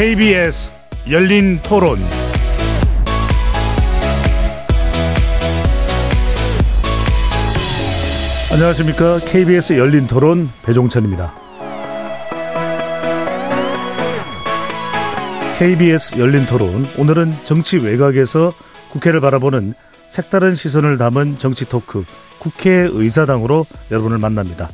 KBS 열린 토론. 안녕하십니까. KBS 열린 토론 배종찬입니다. KBS 열린 토론. 오늘은 정치 외곽에서 국회를 바라보는 색다른 시선을 담은 정치 토크 국회의사당으로 여러분을 만납니다.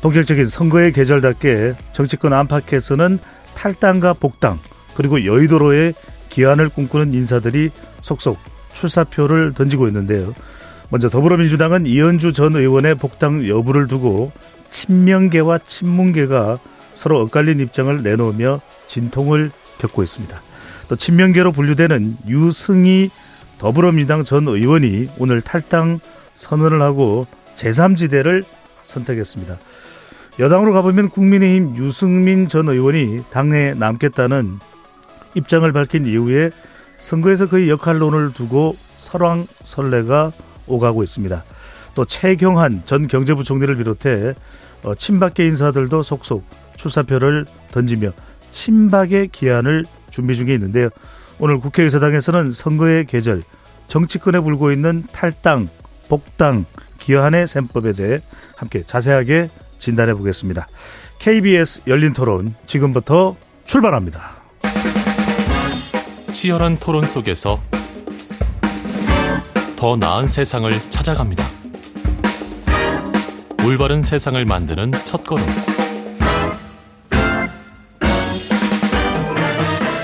본격적인 선거의 계절답게 정치권 안팎에서는 탈당과 복당 그리고 여의도로의 기한을 꿈꾸는 인사들이 속속 출사표를 던지고 있는데요. 먼저 더불어민주당은 이현주 전 의원의 복당 여부를 두고 친명계와 친문계가 서로 엇갈린 입장을 내놓으며 진통을 겪고 있습니다. 또 친명계로 분류되는 유승희 더불어민주당 전 의원이 오늘 탈당 선언을 하고 제3지대를 선택했습니다. 여당으로 가보면 국민의힘 유승민 전 의원이 당내에 남겠다는 입장을 밝힌 이후에 선거에서 그의 역할론을 두고 설왕설래가 오가고 있습니다. 또 최경환 전 경제부 총리를 비롯해 어, 친박계 인사들도 속속 출사표를 던지며 친박의 기한을 준비 중에 있는데요. 오늘 국회의사당에서는 선거의 계절, 정치권에 불고 있는 탈당, 복당, 기한의 셈법에 대해 함께 자세하게 진단해 보겠습니다. KBS 열린 토론 지금부터 출발합니다. 치열한 토론 속에서 더 나은 세상을 찾아갑니다. 올바른 세상을 만드는 첫걸음.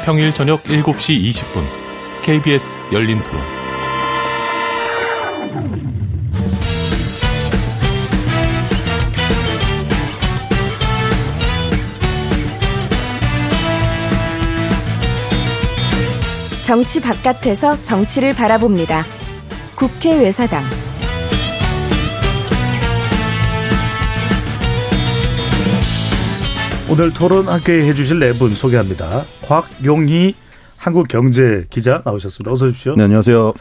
평일 저녁 7시 20분 KBS 열린 토론. 정치 바깥에서 정치를 바라봅니다. 국회 외사당 오늘 토론 함께 해주실 네 분 소개합니다. 곽용희 한국경제 기자 나오셨습니다. 어서 오십시오. 네, 안녕하세요.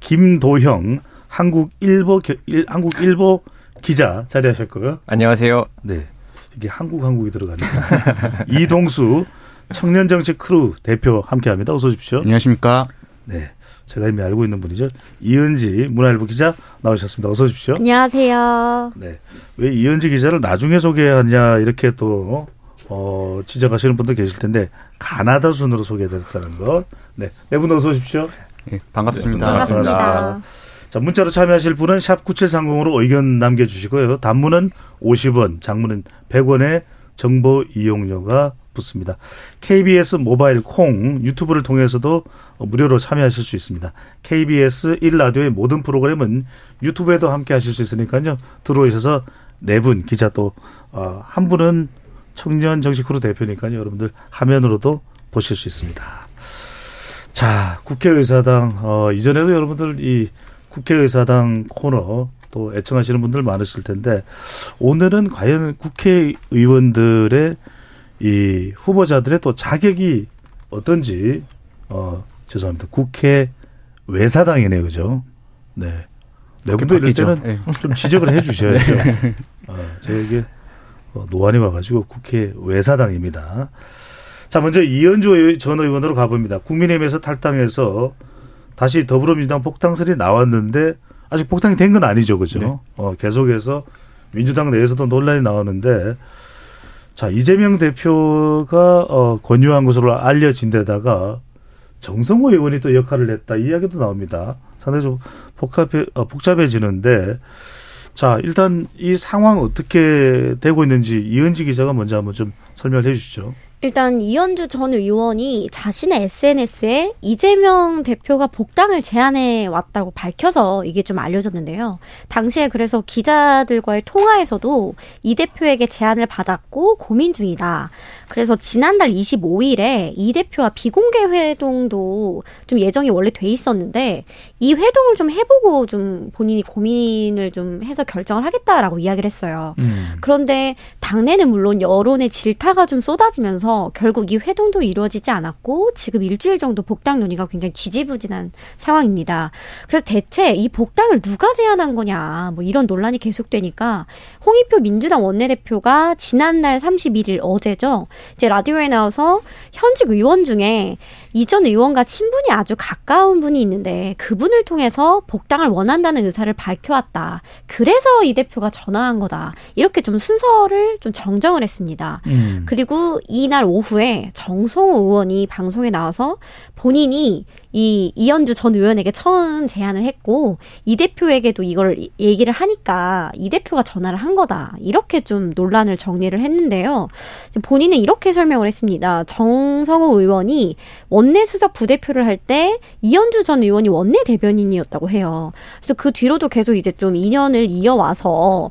김도형 한국일보 한국일보 기자 자리하셨고요. 안녕하세요. 네. 이게 한국 한국이 들어가니까 이동수 청년 정치 크루 대표 함께합니다. 어서 오십시오. 안녕하십니까. 네. 제가 이미 알고 있는 분이죠. 이은지 문화일보 기자 나오셨습니다. 어서 오십시오. 안녕하세요. 네. 왜 이은지 기자를 나중에 소개하냐 이렇게 또 어, 지적하시는 분도 계실 텐데 가나다 순으로 소개해드렸다는 거. 네. 네분 어서 오십시오. 네, 반갑습니다. 네, 반갑습니다. 반갑습니다. 자, 문자로 참여하실 분은 샵 9730으로 의견 남겨주시고요. 단문은 50원, 장문은 100원의 정보 이용료가 붙습니다. KBS 모바일 콩 유튜브를 통해서도 무료로 참여하실 수 있습니다. KBS 1라디오의 모든 프로그램은 유튜브에도 함께 하실 수 있으니까요. 들어오셔서 네 분 기자 또 한 어, 분은 청년 정치 크루 대표니까요. 여러분들 화면으로도 보실 수 있습니다. 자, 국회의사당 어 이전에도 여러분들 이 국회의사당 코너 또 애청하시는 분들 많으실 텐데 오늘은 과연 국회의원들의 이 후보자들의 또 자격이 어떤지 어 죄송합니다. 국회 외사당이네요, 그죠? 네. 내분도 이럴 때는 네. 좀 지적을 해 주셔야죠. 네. 어, 제게 어, 노안이 와가지고 국회 외사당입니다. 자, 먼저 이현주 전 의원으로 가봅니다. 국민의힘에서 탈당해서 다시 더불어민주당 복당설이 나왔는데 아직 복당이 된 건 아니죠, 그죠? 네. 어, 계속해서 민주당 내에서도 논란이 나오는데 자, 이재명 대표가 어, 권유한 것으로 알려진 데다가 정성호 의원이 또 역할을 했다. 이야기도 나옵니다. 상당히 좀 복잡해, 어, 복잡해지는데 자, 일단 이 상황 어떻게 되고 있는지 이은지 기자가 먼저 한번 좀 설명을 해 주시죠. 일단 이현주 전 의원이 자신의 SNS에 이재명 대표가 복당을 제안해 왔다고 밝혀서 이게 좀 알려졌는데요. 당시에 그래서 기자들과의 통화에서도 이 대표에게 제안을 받았고 고민 중이다. 그래서 지난달 25일에 이 대표와 비공개 회동도 좀 예정이 원래 돼 있었는데 이 회동을 좀 해보고 좀 본인이 고민을 좀 해서 결정을 하겠다라고 이야기를 했어요. 음. 그런데 당내는 물론 여론의 질타가 좀 쏟아지면서 이어져서 결국 이 회동도 이루어지지 않았고 지금 일주일 정도 복당 논의가 굉장히 지지부진한 상황입니다. 그래서 대체 이 복당을 누가 제안한 거냐 뭐 이런 논란이 계속되니까 홍익표 민주당 원내대표가 지난날 31일 어제죠. 이제 라디오에 나와서 현직 의원 중에 이전 의원과 친분이 아주 가까운 분이 있는데 그분을 통해서 복당을 원한다는 의사를 밝혀왔다. 그래서 이 대표가 전화한 거다. 이렇게 좀 순서를 좀 정정을 했습니다. 음. 그리고 이날 오후에 정성호 의원이 방송에 나와서 본인이 이 이현주 전 의원에게 처음 제안을 했고 이 대표에게도 이걸 얘기를 하니까 이 대표가 전화를 한 거다 이렇게 좀 논란을 정리를 했는데요. 본인은 이렇게 설명을 했습니다. 정성호 의원이 원내 수석 부대표를 할 때 이현주 전 의원이 원내 대변인이었다고 해요. 그래서 그 뒤로도 계속 이제 좀 인연을 이어와서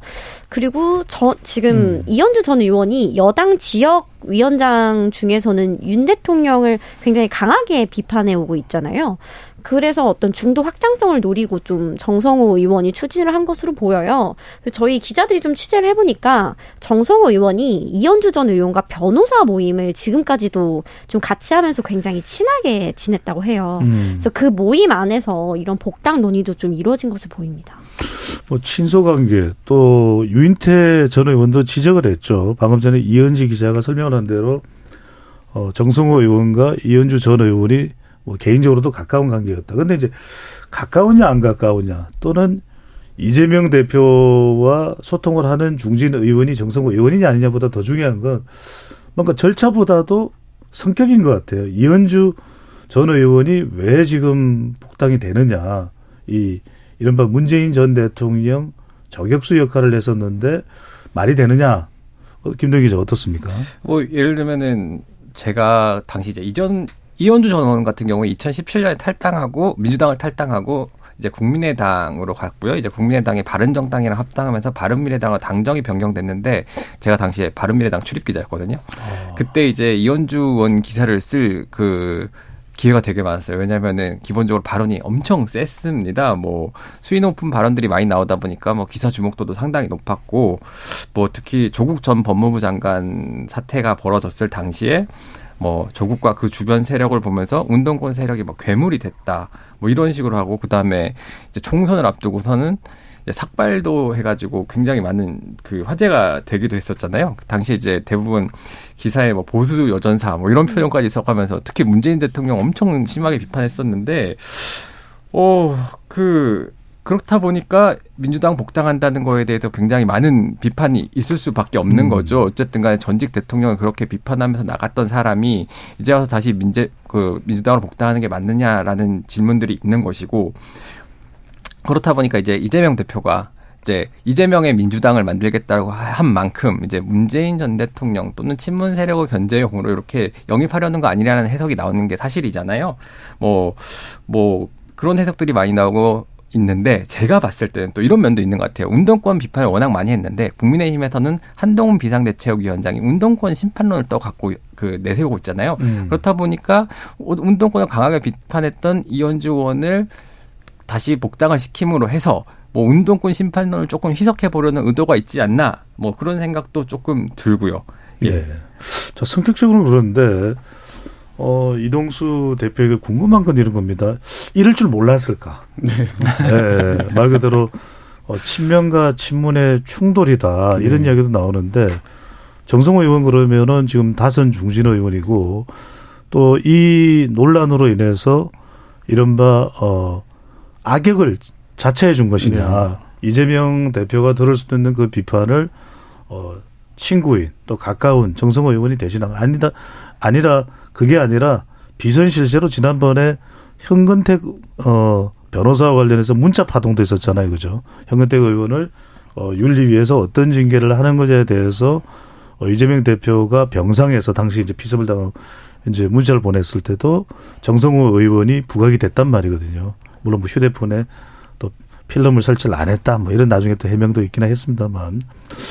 그리고 저 지금 음. 이현주 전 의원이 여당 지역 위원장 중에서는 윤 대통령을 굉장히 강하게 비판해 오고 있잖아요. 그래서 어떤 중도 확장성을 노리고 좀 정성호 의원이 추진을 한 것으로 보여요. 저희 기자들이 좀 취재를 해보니까 정성호 의원이 이현주 전 의원과 변호사 모임을 지금까지도 좀 같이 하면서 굉장히 친하게 지냈다고 해요. 음. 그래서 그 모임 안에서 이런 복당 논의도 좀 이루어진 것으로 보입니다. 뭐 친소 관계 또 유인태 전 의원도 지적을 했죠. 방금 전에 이현지 기자가 설명을 한 대로 어 정성호 의원과 이현주 전 의원이 뭐 개인적으로도 가까운 관계였다. 근데 이제 가까우냐 안 가까우냐 또는 이재명 대표와 소통을 하는 중진 의원이 정성호 의원이냐 아니냐보다 더 중요한 건 뭔가 절차보다도 성격인 것 같아요. 이현주 전 의원이 왜 지금 복당이 되느냐. 이 이른바 문재인 전 대통령 저격수 역할을 했었는데 말이 되느냐? 어, 김동 기자 어떻습니까? 뭐 예를 들면은 제가 당시 이제 이전 이현주 전 의원 같은 경우에 2017년에 탈당하고 민주당을 탈당하고 이제 국민의당으로 갔고요. 이제 국민의당이 바른정당이랑 합당하면서 바른미래당과 당정이 변경됐는데 제가 당시에 바른미래당 출입 기자였거든요. 어. 그때 이제 이현주 의원 기사를 쓸그 기회가 되게 많았어요. 왜냐면은 기본적으로 발언이 엄청 셌습니다. 뭐 수위 높은 발언들이 많이 나오다 보니까 뭐 기사 주목도도 상당히 높았고 뭐 특히 조국 전 법무부 장관 사태가 벌어졌을 당시에 뭐 조국과 그 주변 세력을 보면서 운동권 세력이 뭐 괴물이 됐다. 뭐 이런 식으로 하고 그다음에 이제 총선을 앞두고서는 삭발도 해가지고 굉장히 많은 그 화제가 되기도 했었잖아요. 그 당시에 이제 대부분 기사에 뭐 보수 여전사 뭐 이런 표현까지 써가면서 특히 문재인 대통령 엄청 심하게 비판했었는데, 어, 그, 그렇다 보니까 민주당 복당한다는 거에 대해서 굉장히 많은 비판이 있을 수밖에 없는 음. 거죠. 어쨌든 간에 전직 대통령을 그렇게 비판하면서 나갔던 사람이 이제 와서 다시 민재, 그 민주당으로 복당하는 게 맞느냐라는 질문들이 있는 것이고 그렇다 보니까 이제 이재명 대표가 이제 이재명의 민주당을 만들겠다고 한 만큼 이제 문재인 전 대통령 또는 친문 세력의 견제용으로 이렇게 영입하려는 거 아니냐는 해석이 나오는 게 사실이잖아요. 뭐, 뭐, 그런 해석들이 많이 나오고 있는데 제가 봤을 때는 또 이런 면도 있는 것 같아요. 운동권 비판을 워낙 많이 했는데 국민의힘에서는 한동훈 비상대책위원장이 운동권 심판론을 또 갖고 그 내세우고 있잖아요. 음. 그렇다 보니까 운동권을 강하게 비판했던 이현주 의원을 다시 복당을 시킴으로 해서 뭐 운동권 심판론을 조금 희석해 보려는 의도가 있지 않나 뭐 그런 생각도 조금 들고요. 예. 예. 저 성격적으로 그런데 어 이동수 대표에게 궁금한 건 이런 겁니다. 이럴 줄 몰랐을까? 네. 네. 말 그대로 어, 친명과 친문의 충돌이다 이런 네. 이야기도 나오는데 정성호 의원 그러면은 지금 다선 중진 의원이고 또 이 논란으로 인해서 이른바 어 악역을 자체해 준 것이냐. 네. 이재명 대표가 들을 수 있는 그 비판을 어 친구인 또 가까운 정성호 의원이 대신한 아니다 아니라 그게 아니라 비선 실세로 지난번에 현근택 어 변호사와 관련해서 문자 파동도 있었잖아요. 그죠? 현근택 의원을 어 윤리위에서 어떤 징계를 하는 것에 대해서 어 이재명 대표가 병상에서 당시 이제 피습을 당하고 이제 문자를 보냈을 때도 정성호 의원이 부각이 됐단 말이거든요. 물론 뭐 휴대폰에 또 필름을 설치를 안 했다 뭐 이런 나중에 또 해명도 있기는 했습니다만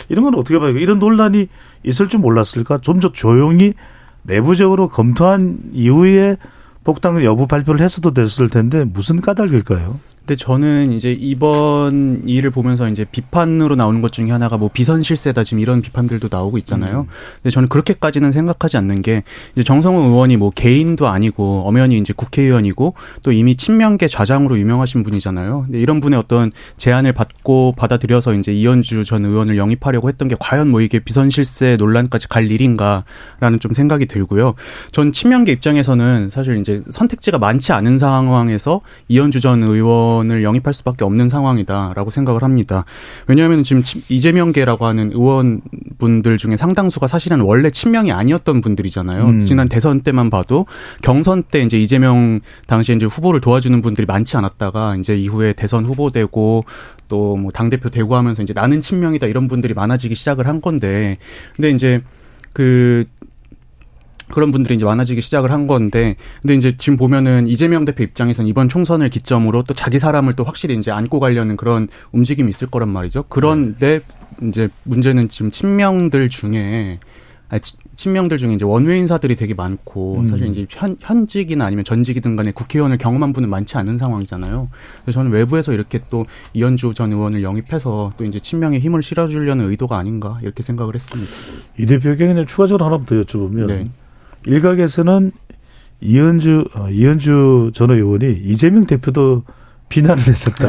이런 건 어떻게 봐요? 이런 논란이 있을 줄 몰랐을까? 좀 더 조용히 내부적으로 검토한 이후에 복당 여부 발표를 했어도 됐을 텐데 무슨 까닭일까요? 근데 저는 이제 이번 일을 보면서 이제 비판으로 나오는 것 중에 하나가 뭐 비선 실세다 지금 이런 비판들도 나오고 있잖아요. 음. 근데 저는 그렇게까지는 생각하지 않는 게 이제 정성훈 의원이 뭐 개인도 아니고 엄연히 이제 국회의원이고 또 이미 친명계 좌장으로 유명하신 분이잖아요. 근데 이런 분의 어떤 제안을 받고 받아들여서 이제 이현주 전 의원을 영입하려고 했던 게 과연 뭐 이게 비선 실세 논란까지 갈 일인가라는 좀 생각이 들고요. 전 친명계 입장에서는 사실 이제 선택지가 많지 않은 상황에서 이현주 전 의원 의원을 영입할 수밖에 없는 상황이다라고 생각을 합니다. 왜냐하면 지금 이재명계라고 하는 의원분들 중에 상당수가 사실은 원래 친명이 아니었던 분들이잖아요. 음. 지난 대선 때만 봐도 경선 때 이제 이재명 당시에 이제 후보를 도와주는 분들이 많지 않았다가 이제 이후에 대선 후보되고 또 뭐 당대표 되고 하면서 이제 나는 친명이다 이런 분들이 많아지기 시작을 한 건데 근데 이제 그 그런 분들이 이제 많아지기 시작을 한 건데, 근데 이제 지금 보면은 이재명 대표 입장에서는 이번 총선을 기점으로 또 자기 사람을 또 확실히 이제 안고 가려는 그런 움직임이 있을 거란 말이죠. 그런데 이제 문제는 지금 친명들 중에 아니, 친명들 중에 이제 원외 인사들이 되게 많고 음. 사실 이제 현, 현직이나 아니면 전직이든 간에 국회의원을 경험한 분은 많지 않은 상황이잖아요. 그래서 저는 외부에서 이렇게 또 이현주 전 의원을 영입해서 또 이제 친명의 힘을 실어주려는 의도가 아닌가 이렇게 생각을 했습니다. 이 대표에게 추가적으로 하나 더 여쭤보면 네. 일각에서는 이현주 어, 이현주 전 의원이 이재명 대표도 비난을 했었다.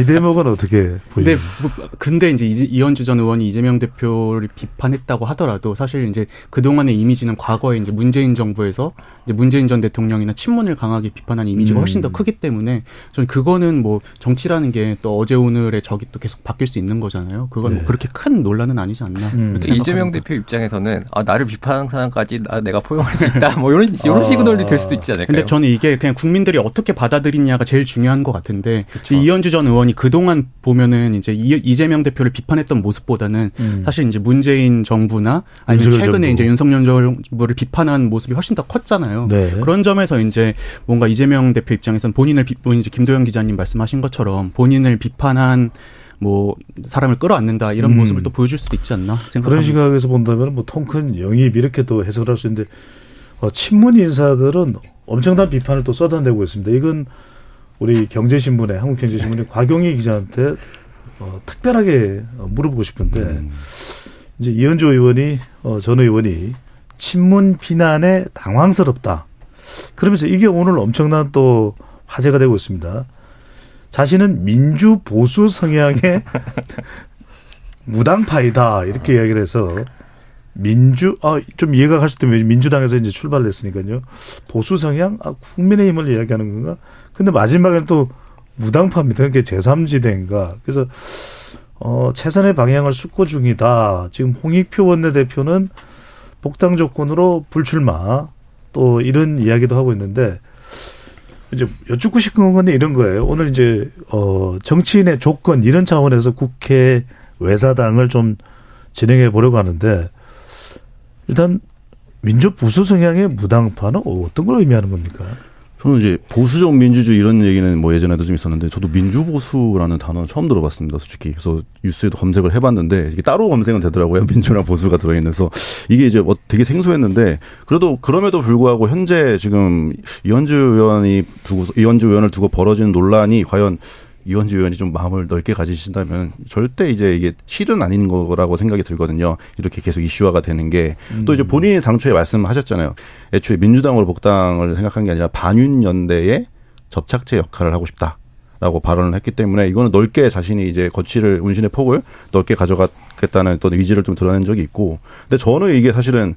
이, 대목은 어떻게 보시나요? 네, 뭐, 근데 이제 이현주 전 의원이 이재명 대표를 비판했다고 하더라도 사실 이제 그동안의 이미지는 과거에 이제 문재인 정부에서 문재인 전 대통령이나 친문을 강하게 비판한 이미지가 음. 훨씬 더 크기 때문에 저는 그거는 뭐 정치라는 게 또 어제 오늘의 적이 또 계속 바뀔 수 있는 거잖아요. 그건 뭐 네. 뭐 그렇게 큰 논란은 아니지 않나. 음. 이재명 대표 입장에서는 아, 나를 비판하는 사람까지 나, 내가 포용할 수 있다. 뭐 이런 이런 어. 식의 논리 될 수도 있지 않을까요? 근데 저는 이게 그냥 국민들이 어떻게 받아들이냐가 제일 중요한 것 같은데 그쵸. 이현주 전 의원이 그동안 보면은 이제 이재명 대표를 비판했던 모습보다는 음. 사실 이제 문재인 정부나 아니면 최근에 정부. 이제 윤석열 정부를 비판한 모습이 훨씬 더 컸잖아요. 네. 그런 점에서 이제 뭔가 이재명 대표 입장에서는 본인을 비, 이제 김도영 기자님 말씀하신 것처럼 본인을 비판한 뭐 사람을 끌어안는다 이런 음. 모습을 또 보여줄 수도 있지 않나 생각합니다. 그런 시각에서 본다면 뭐 통큰 영입 이렇게 또 해석을 할 수 있는데 어, 친문 인사들은 엄청난 비판을 또 쏟아내고 있습니다. 이건 우리 경제신문의 한국경제신문의 곽용희 기자한테 어, 특별하게 어, 물어보고 싶은데 음. 이제 이현주 의원이 어, 전 의원이 친문 비난에 당황스럽다. 그러면서 이게 오늘 엄청난 또 화제가 되고 있습니다. 자신은 민주 보수 성향의 무당파이다. 이렇게 이야기를 해서 민주 아좀 이해가 갈 수 있다면 민주당에서 이제 출발을 했으니까요. 보수 성향? 아 국민의힘을 이야기하는 건가? 근데 마지막에는 또 무당파입니다. 그게 제3지대인가? 그래서 어 최선의 방향을 숙고 중이다. 지금 홍익표 원내대표는 복당 조건으로 불출마 또 이런 이야기도 하고 있는데 이제 여쭙고 싶은 건 이런 거예요. 오늘 이제 어 정치인의 조건 이런 차원에서 국회 외사당을 좀 진행해 보려고 하는데 일단 민주 부수 성향의 무당파는 어떤 걸 의미하는 겁니까? 저는 이제 보수적 민주주의 이런 얘기는 뭐 예전에도 좀 있었는데 저도 민주보수라는 단어는 처음 들어봤습니다, 솔직히. 그래서 뉴스에도 검색을 해봤는데 이게 따로 검색은 되더라고요. 민주나 보수가 들어있는서 이게 이제 뭐 되게 생소했는데 그래도 그럼에도 불구하고 현재 지금 이현주 의원이 두고 이현주 의원을 두고 벌어지는 논란이 과연 이원지 의원이 좀 마음을 넓게 가지신다면 절대 이제 이게 실은 아닌 거라고 생각이 들거든요. 이렇게 계속 이슈화가 되는 게. 또 이제 음. 본인이 당초에 말씀하셨잖아요. 애초에 민주당으로 복당을 생각한 게 아니라 반윤연대의 접착제 역할을 하고 싶다. 라고 발언을 했기 때문에 이거는 넓게 자신이 이제 거취를 운신의 폭을 넓게 가져가겠다는 어떤 의지를 좀 드러낸 적이 있고 근데 저는 이게 사실은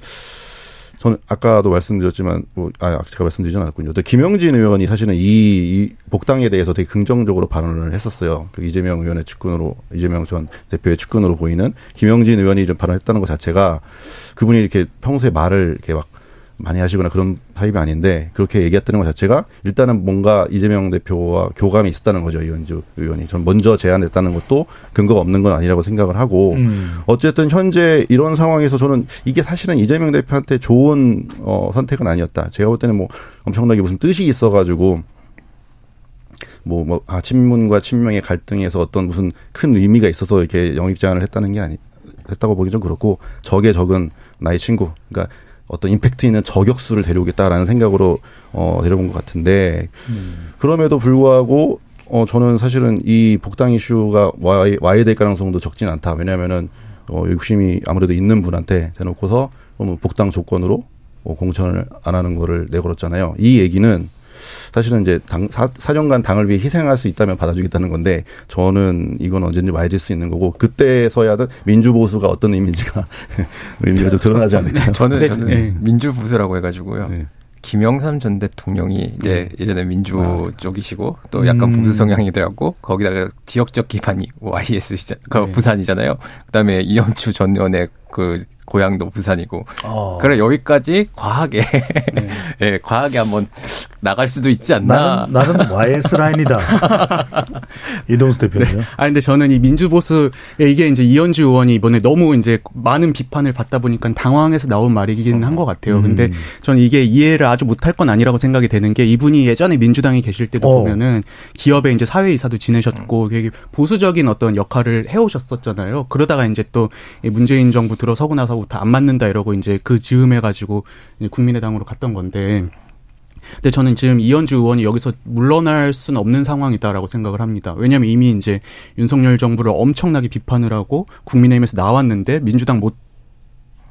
저는 아까도 말씀드렸지만 뭐 아, 제가 말씀드리지 않았군요. 또 김영진 의원이 사실은 이, 이 복당에 대해서 되게 긍정적으로 발언을 했었어요. 그 이재명 의원의 측근으로 이재명 전 대표의 측근으로 보이는 김영진 의원이 좀 발언했다는 것 자체가 그분이 이렇게 평소에 말을 이렇게 막 많이 하시거나 그런 타입이 아닌데 그렇게 얘기했다는 것 자체가 일단은 뭔가 이재명 대표와 교감이 있었다는 거죠 이현주 의원이 전 먼저 제안했다는 것도 근거가 없는 건 아니라고 생각을 하고 음. 어쨌든 현재 이런 상황에서 저는 이게 사실은 이재명 대표한테 좋은 어 선택은 아니었다 제가 볼 때는 뭐 엄청나게 무슨 뜻이 있어가지고 뭐, 뭐, 아, 친문과 친명의 갈등에서 어떤 무슨 큰 의미가 있어서 이렇게 영입 제안을 했다는 게 아니, 했다고 보기 좀 그렇고, 적의 적은 나의 친구. 그러니까 어떤 임팩트 있는 저격수를 데려오겠다라는 생각으로 어 데려온 것 같은데 음. 그럼에도 불구하고 어 저는 사실은 이 복당 이슈가 와, 와야 될 가능성도 적진 않다. 왜냐하면은 어 욕심이 아무래도 있는 분한테 대놓고서 그러면 복당 조건으로 뭐 공천을 안 하는 거를 내걸었잖아요. 이 얘기는 사실은 이제 당, 사, 4년간 당을 위해 희생할 수 있다면 받아주겠다는 건데 저는 이건 언제든지 와야 될수 있는 거고 그때서야든 민주 보수가 어떤 의미인지가 의미가 좀 드러나지 않을까. 저는, 네, 저는 네. 민주 보수라고 해가지고요. 네. 김영삼 전 대통령이 이제 예전에 민주 쪽이시고 또 음. 약간 보수 성향이 돼갖고 거기다가 지역적 기반이 YS시잖, 그 네. 부산이잖아요. 그다음에 이현주 전 의원의 그 고향도 부산이고. 어. 그래 여기까지 과하게 예 과하게 한번 나갈 수도 있지 않나. 나는 나는 YS 라인이다. 이동수 대표는요. 아 근데 저는 이 민주보수 이게 이제 이현주 의원이 이번에 너무 이제 많은 비판을 받다 보니까 당황해서 나온 말이긴 한 것 같아요. 음. 근데 저는 이게 이해를 아주 못할 건 아니라고 생각이 되는 게 이분이 예전에 민주당에 계실 때도 어. 보면은 기업에 이제 사회이사도 지내셨고 되게 보수적인 어떤 역할을 해오셨었잖아요. 그러다가 이제 또이 문재인 정부 들어서고 나서부터 안 맞는다 이러고 이제 그 즈음해 가지고 국민의당으로 갔던 건데. 근데 저는 지금 이현주 의원이 여기서 물러날 수는 없는 상황이다라고 생각을 합니다. 왜냐하면 이미 이제 윤석열 정부를 엄청나게 비판을 하고 국민의힘에서 나왔는데 민주당 못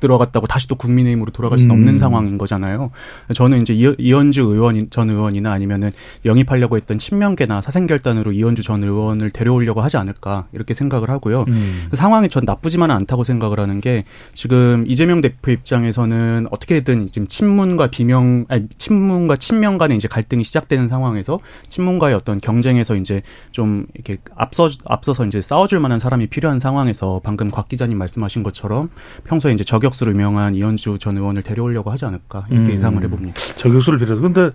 들어갔다고 다시 또 국민의힘으로 돌아갈 수는 음. 없는 상황인 거잖아요. 저는 이제 이- 이현주 의원 전 의원이나 아니면은 영입하려고 했던 친명계나 사생결단으로 이현주 전 의원을 데려오려고 하지 않을까 이렇게 생각을 하고요. 음. 그 상황이 전 나쁘지만은 않다고 생각을 하는 게 지금 이재명 대표 입장에서는 어떻게든 지금 친문과 비명 아니 친문과 친명 간의 이제 갈등이 시작되는 상황에서 친문과의 어떤 경쟁에서 이제 좀 이렇게 앞서 앞서서 이제 싸워줄 만한 사람이 필요한 상황에서 방금 곽 기자님 말씀하신 것처럼 평소에 이제 저격 수로 유명한 이현주 전 의원을 데려오려고 하지 않을까 이렇게 음. 예상을 해봅니다. 저격수를 빌어서. 근데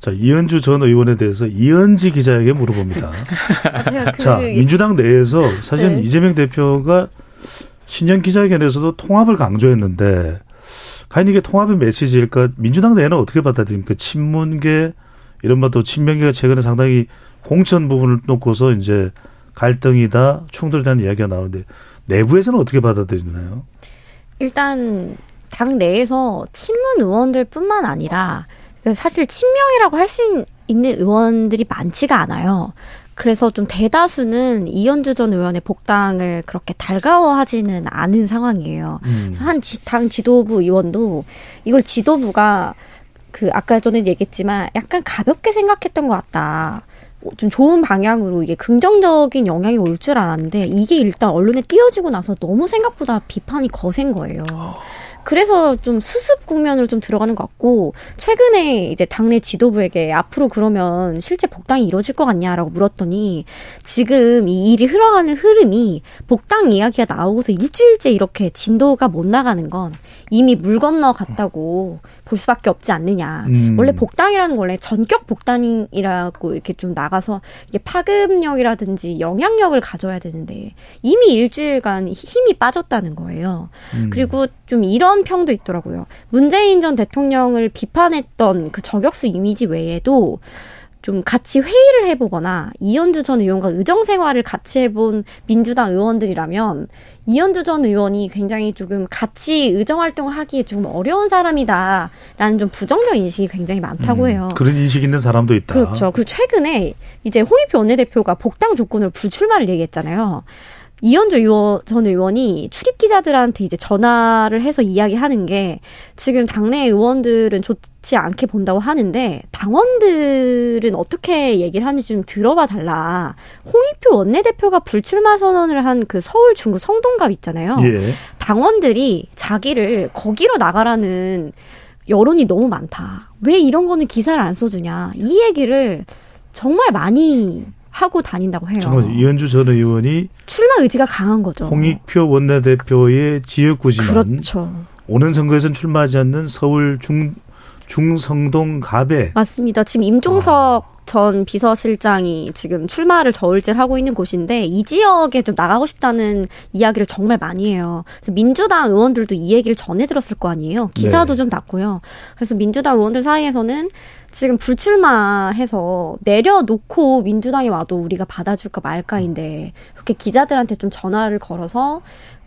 자 이현주 전 의원에 대해서 이현지 기자에게 물어봅니다. 제가 그자 민주당 내에서 사실 네. 이재명 대표가 신년 기자회견에서도 통합을 강조했는데 과연 이게 통합의 메시지일까? 민주당 내에는 어떻게 받아들입니까? 친문계 이른바 또 친명계가 최근에 상당히 공천 부분을 놓고서 이제 갈등이다 충돌이라는 이야기가 나오는데 내부에서는 어떻게 받아들이나요? 일단 당 내에서 친문 의원들뿐만 아니라 그 사실 친명이라고 할 수 있는 의원들이 많지가 않아요. 그래서 좀 대다수는 이현주 전 의원의 복당을 그렇게 달가워하지는 않은 상황이에요. 음. 그래서 한당 지도부 의원도 이걸 지도부가 그 아까 전에 얘기했지만 약간 가볍게 생각했던 것 같다. 좀 좋은 방향으로 이게 긍정적인 영향이 올 줄 알았는데 이게 일단 언론에 띄어지고 나서 너무 생각보다 비판이 거센 거예요. 그래서 좀 수습 국면으로 좀 들어가는 것 같고 최근에 이제 당내 지도부에게 앞으로 그러면 실제 복당이 이루어질 것 같냐라고 물었더니 지금 이 일이 흘러가는 흐름이 복당 이야기가 나오고서 일주일째 이렇게 진도가 못 나가는 건 이미 물 건너 갔다고 볼 수밖에 없지 않느냐. 음. 원래 복당이라는 건 원래 전격 복당이라고 이렇게 좀 나가서 이게 파급력이라든지 영향력을 가져야 되는데 이미 일주일간 힘이 빠졌다는 거예요. 음. 그리고 좀 이런 평도 있더라고요. 문재인 전 대통령을 비판했던 그 저격수 이미지 외에도 좀 같이 회의를 해보거나 이현주 전 의원과 의정 생활을 같이 해본 민주당 의원들이라면 이현주 전 의원이 굉장히 조금 같이 의정 활동을 하기에 조금 어려운 사람이다라는 좀 부정적 인식이 굉장히 많다고 해요. 음, 그런 인식 있는 사람도 있다. 그렇죠. 그리고 최근에 이제 홍익표 원내대표가 복당 조건으로 불출마를 얘기했잖아요. 이현주 의원, 전 의원이 출입 기자들한테 이제 전화를 해서 이야기하는 게 지금 당내 의원들은 좋지 않게 본다고 하는데 당원들은 어떻게 얘기를 하는지 좀 들어봐 달라. 홍익표 원내대표가 불출마 선언을 한 그 서울 중구 성동갑 있잖아요. 예. 당원들이 자기를 거기로 나가라는 여론이 너무 많다. 왜 이런 거는 기사를 안 써주냐. 이 얘기를 정말 많이 하고 다닌다고 해요. 잠깐만 이현주 전 의원이 출마 의지가 강한 거죠. 홍익표 원내대표의 지역구지만 그렇죠. 오는 선거에서는 출마하지 않는 서울 중 중성동 갑에 맞습니다. 지금 임종석 전 비서실장이 지금 출마를 저울질하고 있는 곳인데 이 지역에 좀 나가고 싶다는 이야기를 정말 많이 해요. 그래서 민주당 의원들도 이 얘기를 전해 들었을 거 아니에요. 기사도 네. 좀 났고요. 그래서 민주당 의원들 사이에서는 지금 불출마해서 내려놓고 민주당에 와도 우리가 받아줄까 말까인데 그렇게 기자들한테 좀 전화를 걸어서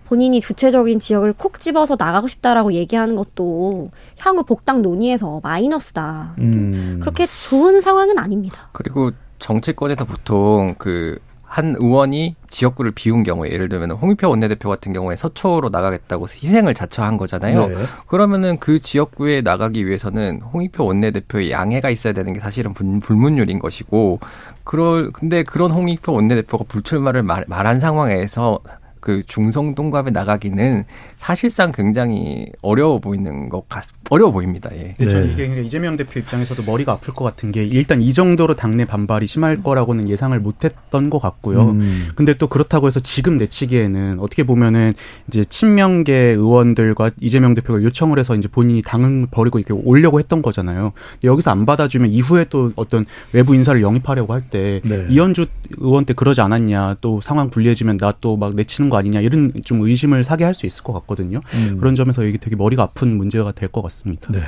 본인이 주체적인 지역을 콕 집어서 나가고 싶다라고 얘기하는 것도 향후 복당 논의에서 마이너스다. 음. 그렇게 좋은 상황은 아닙니다. 그리고 정치권에서 보통 그 한 의원이 지역구를 비운 경우에 예를 들면 홍익표 원내대표 같은 경우에 서초로 나가겠다고 희생을 자처한 거잖아요. 네. 그러면은 그 지역구에 나가기 위해서는 홍익표 원내대표의 양해가 있어야 되는 게 사실은 불- 불문율인 것이고 그럴 근데 그런 홍익표 원내대표가 불출마를 말, 말한 상황에서 그 중성 동갑에 나가기는 사실상 굉장히 어려워 보이는 것 같, 어려워 보입니다. 예. 근데 저는 네. 이게 이재명 대표 입장에서도 머리가 아플 것 같은 게 일단 이 정도로 당내 반발이 심할 거라고는 예상을 못했던 것 같고요. 음. 근데 또 그렇다고 해서 지금 내치기에는 어떻게 보면은 이제 친명계 의원들과 이재명 대표가 요청을 해서 이제 본인이 당을 버리고 이렇게 오려고 했던 거잖아요. 근데 여기서 안 받아주면 이후에 또 어떤 외부 인사를 영입하려고 할때 네. 이현주 의원 때 그러지 않았냐 또 상황 불리해지면 나 또 막 내치는 거 아니냐 이런 좀 의심을 사게 할 수 있을 것 같거든요. 음. 그런 점에서 이게 되게 머리가 아픈 문제가 될 것 같습니다. 네.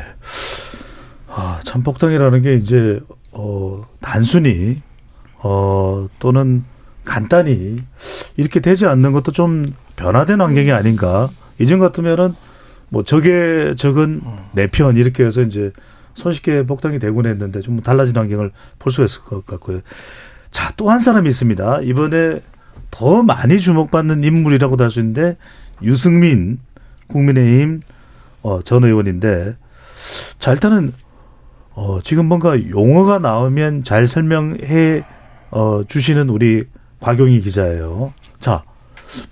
아, 참복당이라는 게 이제 어 단순히 어 또는 간단히 이렇게 되지 않는 것도 좀 변화된 환경이 아닌가. 이전 같으면은 뭐 적의 적은 내 편 이렇게 해서 이제 손쉽게 복당이 되곤 했는데 좀 달라진 환경을 볼 수가 있을 것 같고요. 자, 또 한 사람이 있습니다. 이번에 더 많이 주목받는 인물이라고도 할 수 있는데 유승민 국민의힘 어, 전 의원인데 자 일단은 어, 지금 뭔가 용어가 나오면 잘 설명해 어, 주시는 우리 곽용희 기자예요. 자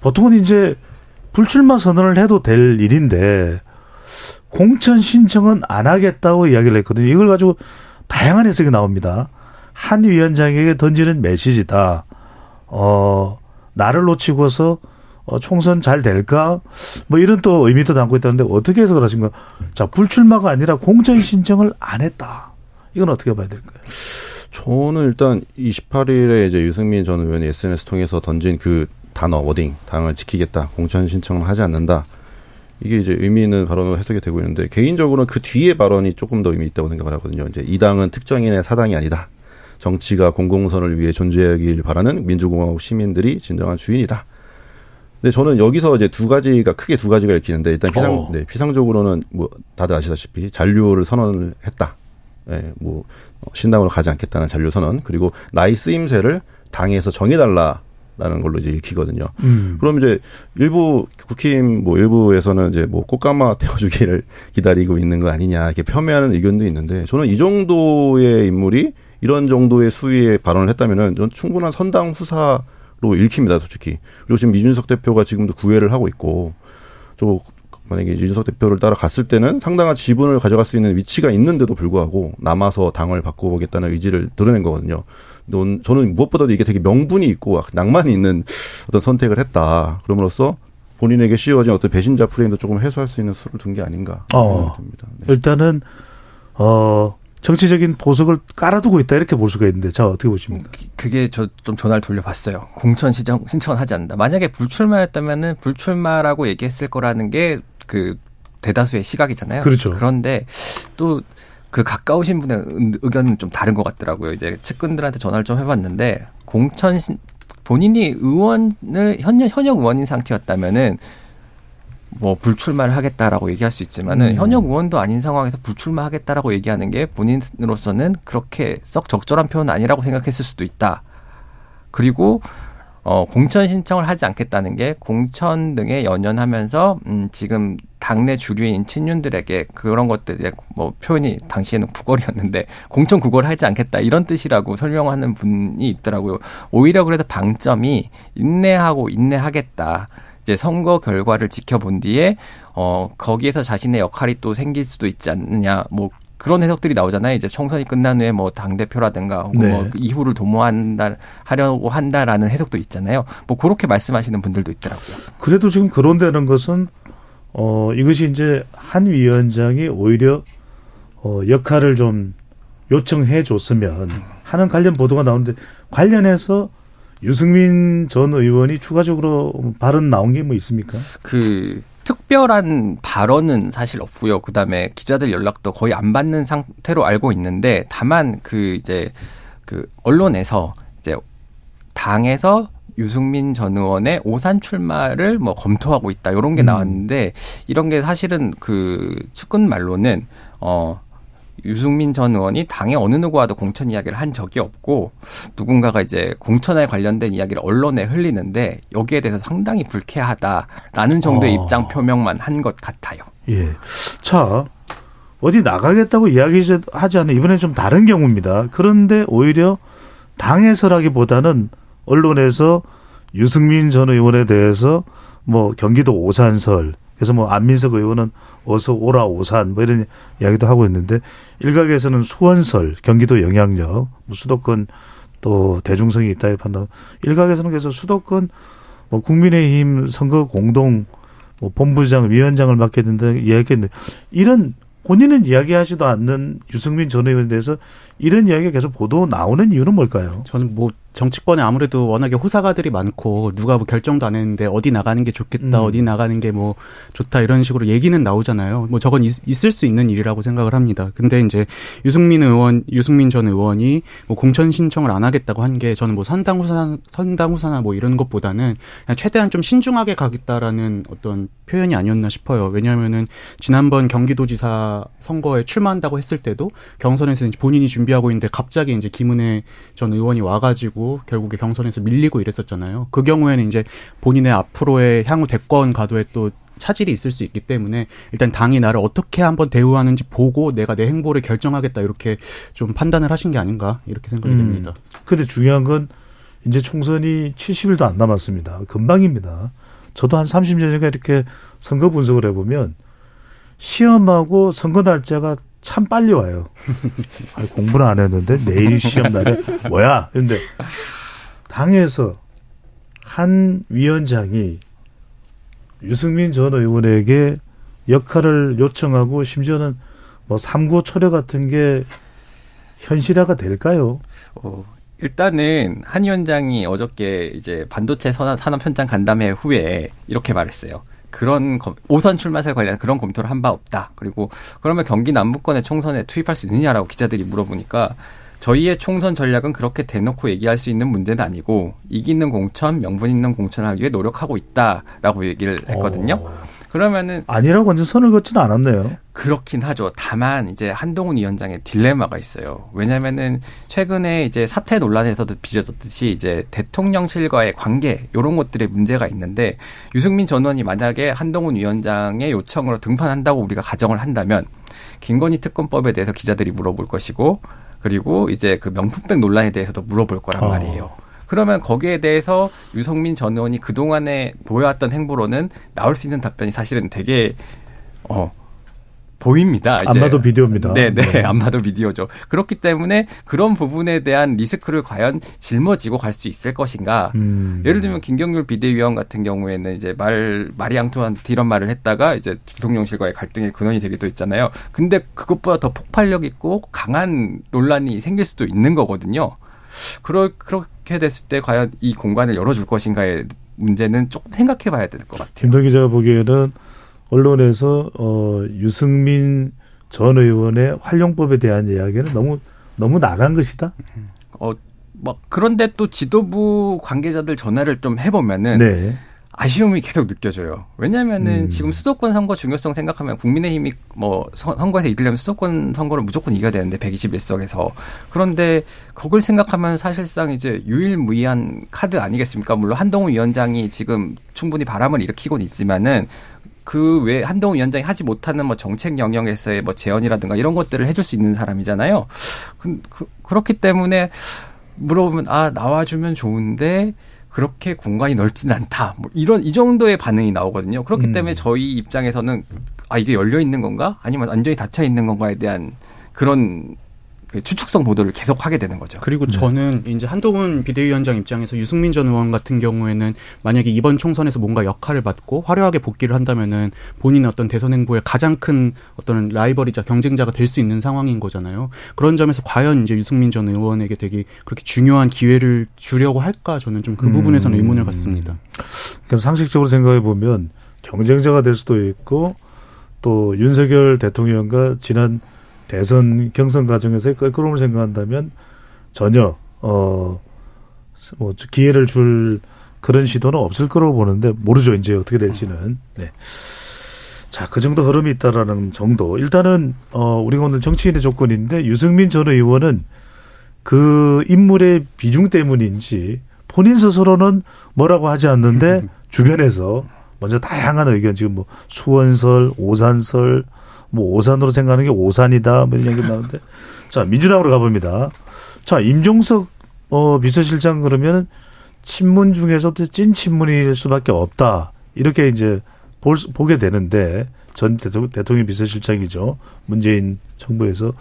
보통은 이제 불출마 선언을 해도 될 일인데 공천 신청은 안 하겠다고 이야기를 했거든요. 이걸 가지고 다양한 해석이 나옵니다. 한 위원장에게 던지는 메시지다. 어, 나를 놓치고서 어, 총선 잘 될까? 뭐 이런 또 의미도 담고 있다는데 어떻게 해석을 하신가? 자, 불출마가 아니라 공천 신청을 안 했다. 이건 어떻게 봐야 될까요? 저는 일단 28일에 이제 유승민 전 의원이 SNS 통해서 던진 그 단어 워딩 당을 지키겠다 공천 신청을 하지 않는다 이게 이제 의미 있는 발언으로 해석이 되고 있는데 개인적으로는 그 뒤에 발언이 조금 더 의미 있다고 생각을 하거든요. 이제 이 당은 특정인의 사당이 아니다. 정치가 공공선을 위해 존재하길 바라는 민주공화국 시민들이 진정한 주인이다. 근데 저는 여기서 이제 두 가지가 크게 두 가지가 읽히는데 일단 피상 어. 네, 피상적으로는 뭐 다들 아시다시피 잔류를 선언을 했다. 예, 뭐 어, 신당으로 가지 않겠다는 잔류 선언 그리고 나이 쓰임새를 당에서 정해달라 라는 걸로 이제 읽히거든요. 음. 그럼 이제 일부 국힘 뭐 일부에서는 이제 뭐 꽃가마 태워주기를 기다리고 있는 거 아니냐 이렇게 폄훼하는 의견도 있는데 저는 이 정도의 인물이 이런 정도의 수위의 발언을 했다면은 전 충분한 선당 후사로 읽힙니다 솔직히 그리고 지금 이준석 대표가 지금도 구애를 하고 있고 저 만약에 이준석 대표를 따라갔을 때는 상당한 지분을 가져갈 수 있는 위치가 있는데도 불구하고 남아서 당을 바꿔보겠다는 의지를 드러낸 거거든요. 넌- 저는 무엇보다도 이게 되게 명분이 있고 낭만이 있는 어떤 선택을 했다. 그럼으로써 본인에게 씌워진 어떤 배신자 프레임도 조금 해소할 수 있는 수를 둔 게 아닌가 어. 생각이 듭니다. 네. 일단은 어 정치적인 보석을 깔아두고 있다 이렇게 볼 수가 있는데 자 어떻게 보십니까? 그게 저 좀 전화를 돌려봤어요. 공천 신청 신청을 하지 않는다. 만약에 불출마였다면은 불출마라고 얘기했을 거라는 게 그 대다수의 시각이잖아요. 그렇죠. 그런데 또그 가까우신 분의 의- 의견은 좀 다른 것 같더라고요. 이제 측근들한테 전화를 좀 해봤는데 공천 신 본인이 의원을 현역 현역 의원인 상태였다면은 뭐 불출마를 하겠다라고 얘기할 수 있지만은 음. 현역 의원도 아닌 상황에서 불출마하겠다라고 얘기하는 게 본인으로서는 그렇게 썩 적절한 표현은 아니라고 생각했을 수도 있다. 그리고 어 공천 신청을 하지 않겠다는 게 공천 등에 연연하면서 음 지금 당내 주류인 친윤들에게 그런 것들 이제 뭐 표현이 당시에는 구걸이었는데 공천 구걸을 하지 않겠다 이런 뜻이라고 설명하는 분이 있더라고요. 오히려 그래도 방점이 인내하고 인내하겠다. 이제 선거 결과를 지켜본 뒤에 어 거기에서 자신의 역할이 또 생길 수도 있지 않느냐 뭐 그런 해석들이 나오잖아요. 이제 총선이 끝난 후에 뭐 당 대표라든가 혹은 네. 뭐그 이후를 도모한다 하려고 한다라는 해석도 있잖아요. 뭐 그렇게 말씀하시는 분들도 있더라고요. 그래도 지금 거론되는 것은 어 이것이 이제 한 위원장이 오히려 어 역할을 좀 요청해 줬으면 하는 관련 보도가 나오는데 관련해서 유승민 전 의원이 추가적으로 발언 나온 게 뭐 있습니까? 그 특별한 발언은 사실 없고요. 그다음에 기자들 연락도 거의 안 받는 상태로 알고 있는데 다만 그 이제 그 언론에서 이제 당에서 유승민 전 의원의 오산 출마를 뭐 검토하고 있다 이런 게 음. 나왔는데 이런 게 사실은 그 측근 말로는 어 유승민 전 의원이 당의 어느 누구와도 공천 이야기를 한 적이 없고 누군가가 이제 공천에 관련된 이야기를 언론에 흘리는데 여기에 대해서 상당히 불쾌하다라는 정도의 어. 입장 표명만 한 것 같아요. 예. 자, 어디 나가겠다고 이야기하지 않는 이번에 좀 다른 경우입니다. 그런데 오히려 당에서라기보다는 언론에서 유승민 전 의원에 대해서 뭐 경기도 오산설 그래서 뭐 안민석 의원은 어서 오라 오산 뭐 이런 이야기도 하고 있는데 일각에서는 수원설 경기도 영향력 뭐 수도권 또 대중성이 있다 이 판단. 일각에서는 그래서 수도권 뭐 국민의힘 선거 공동 뭐 본부장 위원장을 맡게 된다 이야기했는데 이런 본인은 이야기하지도 않는 유승민 전 의원에 대해서 이런 이야기가 계속 보도 나오는 이유는 뭘까요? 저는 뭐 정치권에 아무래도 워낙에 호사가들이 많고 누가 뭐 결정도 안 했는데 어디 나가는 게 좋겠다, 음. 어디 나가는 게 뭐 좋다 이런 식으로 얘기는 나오잖아요. 뭐 저건 있, 을수 있는 일이라고 생각을 합니다. 근데 이제 유승민 의원, 유승민 전 의원이 뭐 공천 신청을 안 하겠다고 한 게 저는 뭐 선당 후산, 선당 후사나 뭐 이런 것보다는 그냥 최대한 좀 신중하게 가겠다라는 어떤 표현이 아니었나 싶어요. 왜냐하면은 지난번 경기도지사 선거에 출마한다고 했을 때도 경선에서 본인이 준비 하고 있는데 갑자기 이제 김은혜 전 의원이 와가지고 결국에 경선에서 밀리고 이랬었잖아요. 그 경우에는 이제 본인의 앞으로의 향후 대권 가도에 또 차질이 있을 수 있기 때문에 일단 당이 나를 어떻게 한번 대우하는지 보고 내가 내 행보를 결정하겠다 이렇게 좀 판단을 하신 게 아닌가 이렇게 생각이 음. 됩니다. 근데 중요한 건 이제 총선이 70일도 안 남았습니다. 금방입니다. 저도 한 30년 전에 이렇게 선거 분석을 해보면 시험하고 선거 날짜가 참 빨리 와요. 아, 공부는 안 했는데 내일 시험 날에 뭐야? 근데 당에서 한 위원장이 유승민 전 의원에게 역할을 요청하고 심지어는 뭐 삼고 초려 같은 게 현실화가 될까요? 어, 일단은 한 위원장이 어저께 이제 반도체 산업 현장 간담회 후에 이렇게 말했어요. 그런 검- 오선 출마설 관련 그런 검토를 한 바 없다. 그리고 그러면 경기 남부권의 총선에 투입할 수 있느냐라고 기자들이 물어보니까 저희의 총선 전략은 그렇게 대놓고 얘기할 수 있는 문제는 아니고 이기는 공천, 명분 있는 공천을 하기 위해 노력하고 있다라고 얘기를 했거든요. 어, 그러면은 아니라고 완전 선을 긋지는 않았네요. 그렇긴 하죠. 다만 이제 한동훈 위원장의 딜레마가 있어요. 왜냐면은 최근에 이제 사퇴 논란에서도 빚어졌듯이 이제 대통령실과의 관계 이런 것들에 문제가 있는데 유승민 전 의원이 만약에 한동훈 위원장의 요청으로 등판한다고 우리가 가정을 한다면 김건희 특검법에 대해서 기자들이 물어볼 것이고 그리고 이제 그 명품백 논란에 대해서도 물어볼 거란 어. 말이에요. 그러면 거기에 대해서 유성민 전 의원이 그동안에 보여왔던 행보로는 나올 수 있는 답변이 사실은 되게 어 보입니다. 이제. 안마도 비디오입니다. 네, 네, 네. 안마도 비디오죠. 그렇기 때문에 그런 부분에 대한 리스크를 과연 짊어지고 갈 수 있을 것인가? 음. 예를 들면 김경률 비대위원 같은 경우에는 이제 말 말이 앙투한테 이런 말을 했다가 이제 대통령실과의 갈등의 근원이 되기도 했잖아요. 근데 그것보다 더 폭발력 있고 강한 논란이 생길 수도 있는 거거든요. 그러, 그렇게 됐을 때 과연 이 공간을 열어줄 것인가의 문제는 조금 생각해 봐야 될 것 같아요. 김동 기자가 보기에는 언론에서 어 유승민 전 의원의 활용법에 대한 이야기는 너무 너무 나간 것이다. 어, 막 그런데 또 지도부 관계자들 전화를 좀 해보면은 네. 아쉬움이 계속 느껴져요. 왜냐하면은 음. 지금 수도권 선거 중요성 생각하면 국민의힘이 뭐 선- 선거에서 이기려면 수도권 선거를 무조건 이겨야 되는데 121석에서 그런데 그걸 생각하면 사실상 이제 유일무이한 카드 아니겠습니까? 물론 한동훈 위원장이 지금 충분히 바람을 일으키곤 있지만은 그 외 한동훈 위원장이 하지 못하는 뭐 정책 영역에서의 뭐 제언이라든가 이런 것들을 해줄 수 있는 사람이잖아요. 그, 그, 그렇기 때문에 물어보면 아 나와주면 좋은데 그렇게 공간이 넓지는 않다. 뭐 이런 이 정도의 반응이 나오거든요. 그렇기 음. 때문에 저희 입장에서는 아 이게 열려 있는 건가? 아니면 완전히 닫혀 있는 건가에 대한 그런 그 추측성 보도를 계속 하게 되는 거죠. 그리고 네. 저는 이제 한동훈 비대위원장 입장에서 유승민 전 의원 같은 경우에는 만약에 이번 총선에서 뭔가 역할을 맡고 화려하게 복귀를 한다면은 본인의 어떤 대선 행보에 가장 큰 어떤 라이벌이자 경쟁자가 될 수 있는 상황인 거잖아요. 그런 점에서 과연 이제 유승민 전 의원에게 되게 그렇게 중요한 기회를 주려고 할까 저는 좀그 음. 부분에서는 의문을 갖습니다. 그러니까 상식적으로 생각해 보면 경쟁자가 될 수도 있고 또 윤석열 대통령과 지난 대선 경선 과정에서의 끌끌음을 생각한다면 전혀 어뭐 기회를 줄 그런 시도는 없을 거라고 보는데 모르죠 이제 어떻게 될지는 네. 자, 그 정도 흐름이 있다라는 정도. 일단은 어 우리가 오늘 정치인의 조건인데 유승민 전 의원은 그 인물의 비중 때문인지 본인 스스로는 뭐라고 하지 않는데 주변에서 먼저 다양한 의견 지금 뭐 수원설, 오산설, 뭐 오산으로 생각하는 게 오산이다 뭐 이런 얘기 나오는데 자 민주당으로 가봅니다. 자 임종석 어 비서실장 그러면 친문 중에서도 찐 친문일 수밖에 없다 이렇게 이제 볼, 수- 보게 되는데 전 대통령, 대통령 비서실장이죠 문재인 정부에서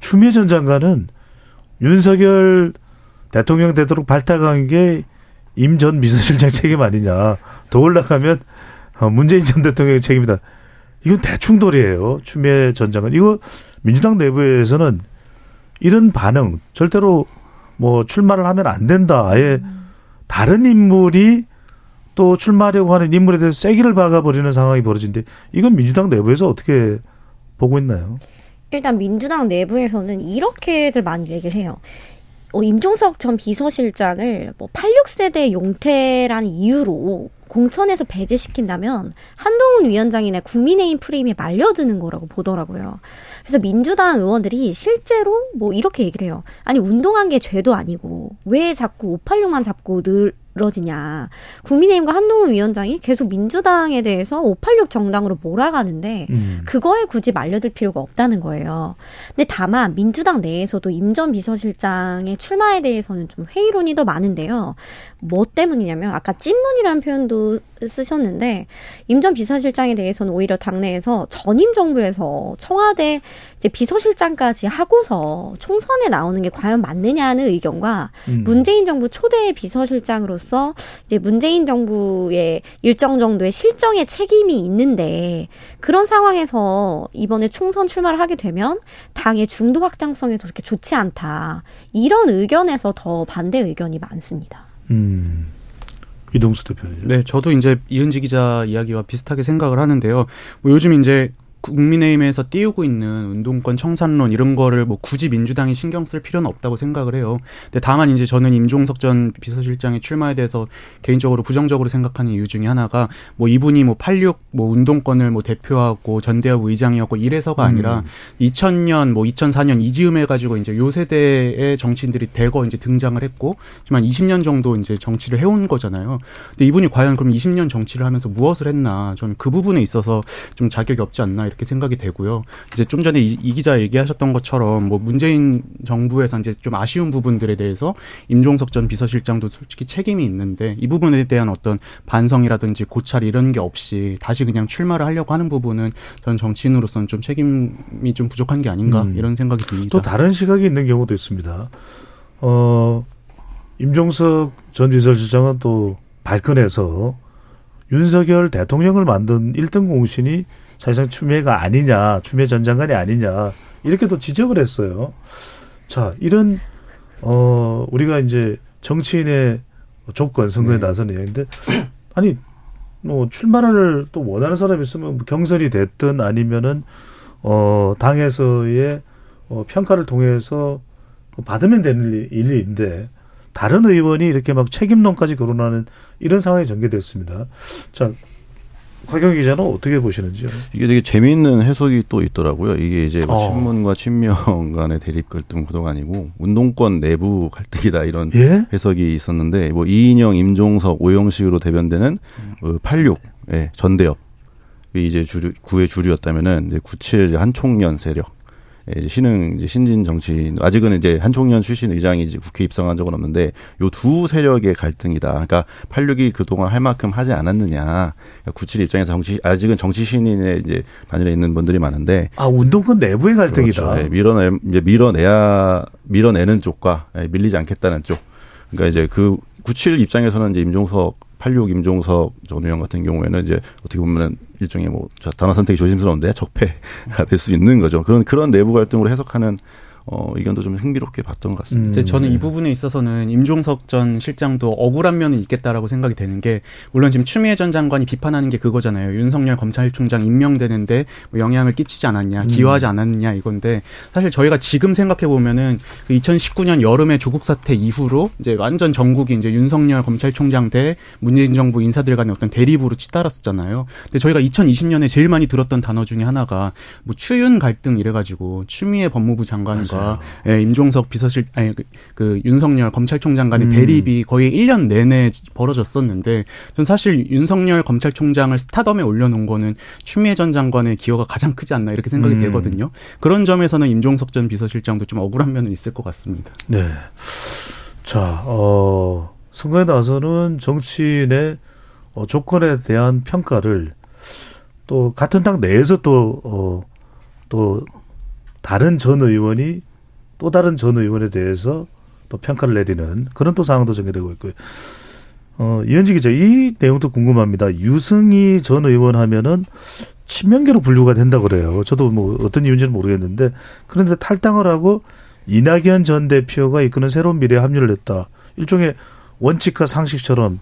추미애 전 장관은 윤석열 대통령 되도록 발탁한 게 임 전 비서실장 책임 아니냐. 더 올라가면 어, 문재인 전 대통령의 책임이다. 이건 대충돌이에요. 추미애 전 장관. 이거 민주당 내부에서는 이런 반응 절대로 뭐 출마를 하면 안 된다. 아예 다른 인물이 또 출마하려고 하는 인물에 대해서 쐐기를 박아버리는 상황이 벌어진데 이건 민주당 내부에서 어떻게 보고 있나요? 일단 민주당 내부에서는 이렇게들 많이 얘기를 해요. 어, 임종석 전 비서실장을 뭐 86세대 용태라는 이유로 공천에서 배제시킨다면 한동훈 위원장이나 국민의힘 프레임에 말려드는 거라고 보더라고요. 그래서 민주당 의원들이 실제로 뭐 이렇게 얘기를 해요. 아니 운동한 게 죄도 아니고 왜 자꾸 586만 잡고 늘어지냐. 국민의힘과 한동훈 위원장이 계속 민주당에 대해서 586 정당으로 몰아가는데 음. 그거에 굳이 말려들 필요가 없다는 거예요. 근데 다만 민주당 내에서도 임 전 비서실장의 출마에 대해서는 좀 회의론이 더 많은데요. 뭐 때문이냐면 아까 찐문이라는 표현도 쓰셨는데 임 전 비서실장에 대해서는 오히려 당내에서 전임 정부에서 청와대 이제 비서실장까지 하고서 총선에 나오는 게 과연 맞느냐는 의견과 음. 문재인 정부 초대 비서실장으로서 이제 문재인 정부의 일정 정도의 실정의 책임이 있는데 그런 상황에서 이번에 총선 출마를 하게 되면 당의 중도 확장성에도 그렇게 좋지 않다. 이런 의견에서 더 반대 의견이 많습니다. 음. 이동수 대표님. 네, 저도 이제 이은지 기자 이야기와 비슷하게 생각을 하는데요. 뭐 요즘 이제 국민의힘에서 띄우고 있는 운동권 청산론 이런 거를 뭐 굳이 민주당이 신경 쓸 필요는 없다고 생각을 해요. 근데 다만 이제 저는 임종석 전 비서실장의 출마에 대해서 개인적으로 부정적으로 생각하는 이유 중에 하나가 뭐 이분이 뭐 86 뭐 운동권을 뭐 대표하고 전대협 의장이었고 이래서가 아니라 2000년 뭐 2004년 이즈음 해가지고 이제 요 세대의 정치인들이 대거 이제 등장을 했고 한 20년 정도 이제 정치를 해온 거잖아요. 근데 이분이 과연 그럼 20년 정치를 하면서 무엇을 했나 저는 그 부분에 있어서 좀 자격이 없지 않나 이렇게 생각이 되고요. 이제 좀 전에 이, 이 기자 얘기하셨던 것처럼 뭐 문재인 정부에서 이제 좀 아쉬운 부분들에 대해서 임종석 전 비서실장도 솔직히 책임이 있는데 이 부분에 대한 어떤 반성이라든지 고찰 이런 게 없이 다시 그냥 출마를 하려고 하는 부분은 저는 정치인으로서는 좀 책임이 좀 부족한 게 아닌가 음. 이런 생각이 듭니다. 또 다른 시각이 있는 경우도 있습니다. 어, 임종석 전 비서실장은 또 발끈해서 윤석열 대통령을 만든 1등 공신이 사실상 추미애가 아니냐, 추미애 전 장관이 아니냐, 이렇게 또 지적을 했어요. 자, 이런, 어, 우리가 이제 정치인의 조건, 선거에 네. 나서는 얘기인데, 아니, 뭐, 출마를 또 원하는 사람이 있으면 뭐 경선이 됐든 아니면은, 어, 당에서의 어, 평가를 통해서 받으면 되는 일- 일인데 다른 의원이 이렇게 막 책임론까지 거론하는 이런 상황이 전개됐습니다. 자, 곽영 기자는 어떻게 보시는지요? 이게 되게 재미있는 해석이 또 있더라고요. 이게 이제 뭐 어. 친문과 친명 간의 대립 갈등 구도가 아니고 운동권 내부 갈등이다 이런 예? 해석이 있었는데 뭐 이인영, 임종석, 오영식으로 대변되는 어, 86, 예, 전대협 이 이제 주류 구의 주류였다면은 이제 97 한총련 세력. 예, 이제 신흥 이제 신진 정치인 아직은 이제 한총련 출신 의장이 이제 국회 입성한 적은 없는데 요 두 세력의 갈등이다. 그러니까 86이 그동안 할 만큼 하지 않았느냐. 그러니까 97 입장에서 정치 아직은 정치 신인에 이제 반열에 있는 분들이 많은데 아, 운동권 내부의 갈등이다. 그렇죠. 예, 밀어내 이제 밀어내야 밀어내는 쪽과 예, 밀리지 않겠다는 쪽. 그러니까 이제 그 97 입장에서는 이제 임종석 86 임종석 전 의원 같은 경우에는 이제 어떻게 보면 일종의 뭐 자, 단어 선택이 조심스러운데 적폐가 될 수 있는 거죠. 그런 그런 내부 갈등으로 해석하는 어, 의견도 좀 흥미롭게 봤던 것 같습니다. 음. 저는 네. 이 부분에 있어서는 임종석 전 실장도 억울한 면은 있겠다라고 생각이 되는 게 물론 지금 추미애 전 장관이 비판하는 게 그거잖아요. 윤석열 검찰총장 임명되는데 뭐 영향을 끼치지 않았냐, 기여하지 않았느냐 이건데 사실 저희가 지금 생각해 보면은 그 2019년 여름에 조국 사태 이후로 이제 완전 전국이 이제 윤석열 검찰총장 대 문재인 정부 인사들 간의 어떤 대립으로 치달았었잖아요. 근데 저희가 2020년에 제일 많이 들었던 단어 중에 하나가 뭐 추윤 갈등 이래가지고 추미애 법무부 장관과 예, 임종석 비서실 아니 그, 그 윤석열 검찰총장 간의 음. 대립이 거의 1년 내내 벌어졌었는데 전 사실 윤석열 검찰총장을 스타덤에 올려놓은 거는 추미애 전 장관의 기여가 가장 크지 않나 이렇게 생각이 음. 되거든요. 그런 점에서는 임종석 전 비서실장도 좀 억울한 면은 있을 것 같습니다. 네. 자, 어, 선거에 나서는 정치인의 어, 조건에 대한 평가를 또 같은 당 내에서 또, 어, 또 다른 전 의원이 또 다른 전 의원에 대해서 또 평가를 내리는 그런 또 상황도 전개되고 있고요. 어, 이현지 기자, 이 내용도 궁금합니다. 유승희 전 의원 하면은 친명계로 분류가 된다 그래요. 저도 뭐 어떤 이유인지는 모르겠는데 그런데 탈당을 하고 이낙연 전 대표가 이끄는 새로운 미래에 합류를 했다. 일종의 원칙과 상식처럼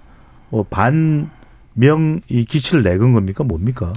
뭐 반명 이 기치를 내건 겁니까? 뭡니까?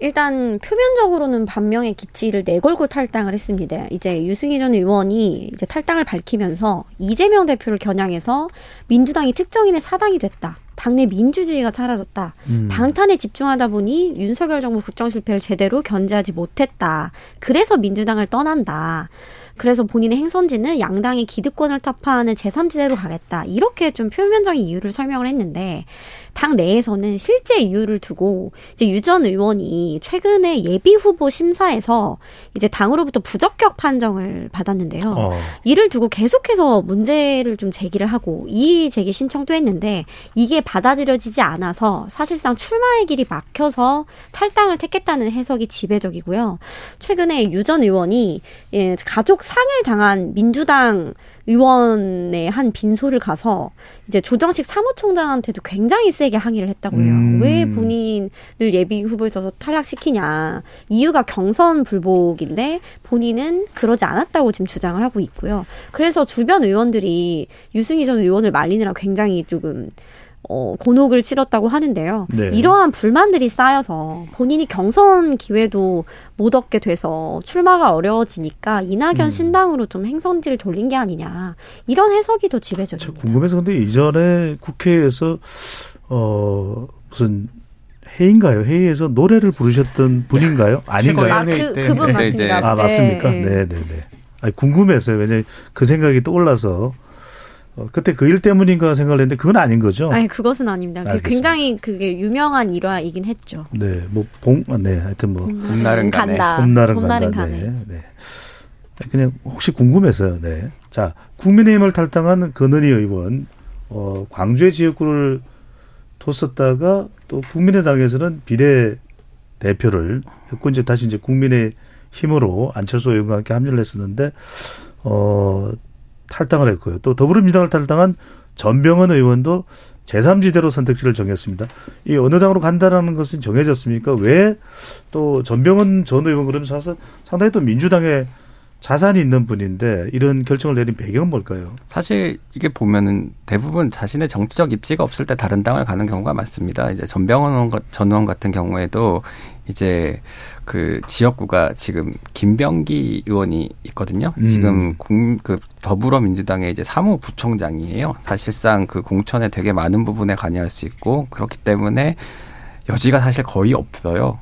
일단 표면적으로는 반명의 기치를 내걸고 탈당을 했습니다. 이제 유승희 전 의원이 이제 탈당을 밝히면서 이재명 대표를 겨냥해서 민주당이 특정인의 사당이 됐다. 당내 민주주의가 사라졌다. 음. 방탄에 집중하다 보니 윤석열 정부 국정 실패를 제대로 견제하지 못했다. 그래서 민주당을 떠난다. 그래서 본인의 행선지는 양당의 기득권을 타파하는 제3지대로 가겠다. 이렇게 좀 표면적인 이유를 설명을 했는데 당 내에서는 실제 이유를 두고 이제 유 전 의원이 최근에 예비 후보 심사에서 이제 당으로부터 부적격 판정을 받았는데요. 어. 이를 두고 계속해서 문제를 좀 제기를 하고 이의 제기 신청도 했는데 이게 받아들여지지 않아서 사실상 출마의 길이 막혀서 탈당을 택했다는 해석이 지배적이고요. 최근에 유 전 의원이 예, 가족 상해를 당한 민주당 의원의 한 빈소를 가서 이제 조정식 사무총장한테도 굉장히 세게 항의를 했다고 해요. 음. 왜 본인을 예비 후보에서 탈락시키냐. 이유가 경선 불복인데 본인은 그러지 않았다고 지금 주장을 하고 있고요. 그래서 주변 의원들이 유승희 전 의원을 말리느라 굉장히 조금 어, 곤혹을 치렀다고 하는데요. 네. 이러한 불만들이 쌓여서 본인이 경선 기회도 못 얻게 돼서 출마가 어려워지니까 이낙연 음. 신당으로 좀 행선지를 돌린 게 아니냐. 이런 해석이 더저 지배적입니다. 궁금해서 근데 이전에 국회에서 어 무슨 회의인가요? 회의에서 노래를 부르셨던 분인가요? 아닌가요? 아, 회의 그, 때. 그분 그때 이제- 맞습니다. 아 맞습니까? 네, 네, 네, 네. 아니, 궁금해서요. 왜냐면 그 생각이 떠올라서 어, 그때 그 일 때문인가 생각을 했는데 그건 아닌 거죠. 아니 그것은 아닙니다. 그 알겠습니다. 굉장히 그게 유명한 일화이긴 했죠. 네, 뭐 봉, 아, 네, 하여튼 뭐 봄날은. 간다. 봄날은 봄날은 간다. 네, 네. 그냥 혹시 궁금해서요. 네. 자, 국민의힘을 탈당한 근은희 의원, 어, 광주의 지역구를 뒀었다가 또 국민의당에서는 비례 대표를 했고 이제 다시 이제 국민의 힘으로 안철수 의원과 함께 합류를 했었는데 어 탈당을 했고요. 또 더불어민주당을 탈당한 전병헌 의원도 제3지대로 선택지를 정했습니다. 이 어느 당으로 간다라는 것은 정해졌습니까? 왜 또 전병헌 전 의원 그러면 사실 상당히 또 민주당에 자산이 있는 분인데 이런 결정을 내린 배경은 뭘까요? 사실 이게 보면은 대부분 자신의 정치적 입지가 없을 때 다른 당을 가는 경우가 많습니다. 이제 전병헌 전 의원 같은 경우에도 이제 그 지역구가 지금 김병기 의원이 있거든요. 음. 지금 국, 그 더불어민주당의 이제 사무부총장이에요. 사실상 그 공천에 되게 많은 부분에 관여할 수 있고 그렇기 때문에 여지가 사실 거의 없어요.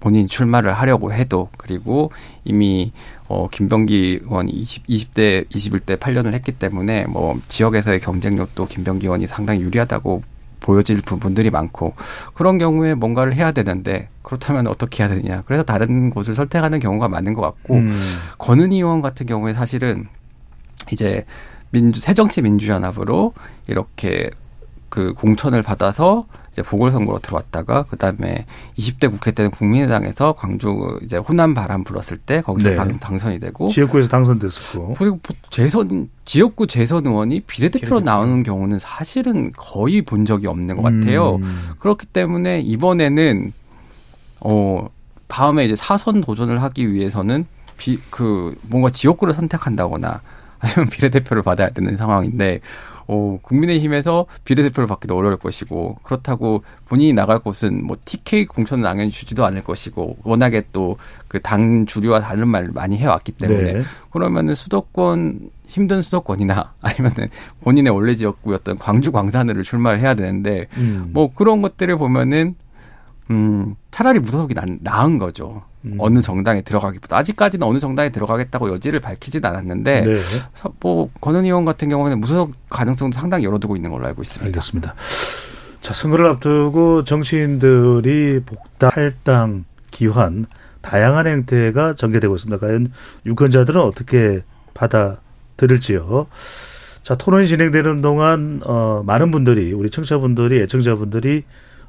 본인 출마를 하려고 해도 그리고 이미 어 김병기 의원이 20, 20대 21대 8년을 했기 때문에 뭐 지역에서의 경쟁력도 김병기 의원이 상당히 유리하다고 보여질 부분들이 많고 그런 경우에 뭔가를 해야 되는데 그렇다면 어떻게 해야 되냐 그래서 다른 곳을 선택하는 경우가 많은 것 같고 음. 권은희 의원 같은 경우에 사실은 이제 민주 새정치 민주연합으로 이렇게 그 공천을 받아서 이제 보궐선거로 들어왔다가 그다음에 20대 국회 때는 국민의당에서 광주 이제 호남 바람 불었을 때 거기서 네. 당, 당선이 되고 지역구에서 당선됐었고. 그리고 보- 재선 지역구 재선 의원이 비례대표로 비례대표. 나오는 경우는 사실은 거의 본 적이 없는 것 같아요. 음. 그렇기 때문에 이번에는 어 다음에 이제 사선 도전을 하기 위해서는 비, 그, 뭔가 지역구를 선택한다거나 아니면 비례대표를 받아야 되는 상황인데, 어, 국민의힘에서 비례대표를 받기도 어려울 것이고, 그렇다고 본인이 나갈 곳은 뭐 TK 공천을 당연히 주지도 않을 것이고, 워낙에 또 그 당 주류와 다른 말을 많이 해왔기 때문에, 네. 그러면은 수도권, 힘든 수도권이나 아니면은 본인의 원래 지역구였던 광주 광산으로 출마를 해야 되는데, 음. 뭐 그런 것들을 보면은 음 차라리 무소속이 나, 나은 거죠. 음. 어느 정당에 들어가기보다 아직까지는 어느 정당에 들어가겠다고 여지를 밝히진 않았는데 네. 서- 뭐 권은 의원 같은 경우는 무소속 가능성도 상당히 열어두고 있는 걸로 알고 있습니다. 알겠습니다. 자, 선거를 앞두고 정치인들이 복당, 탈당, 기환, 다양한 행태가 전개되고 있습니다. 과연 유권자들은 어떻게 받아들일지요. 자, 토론이 진행되는 동안, 어, 많은 분들이, 우리 청취자분들이, 애청자분들이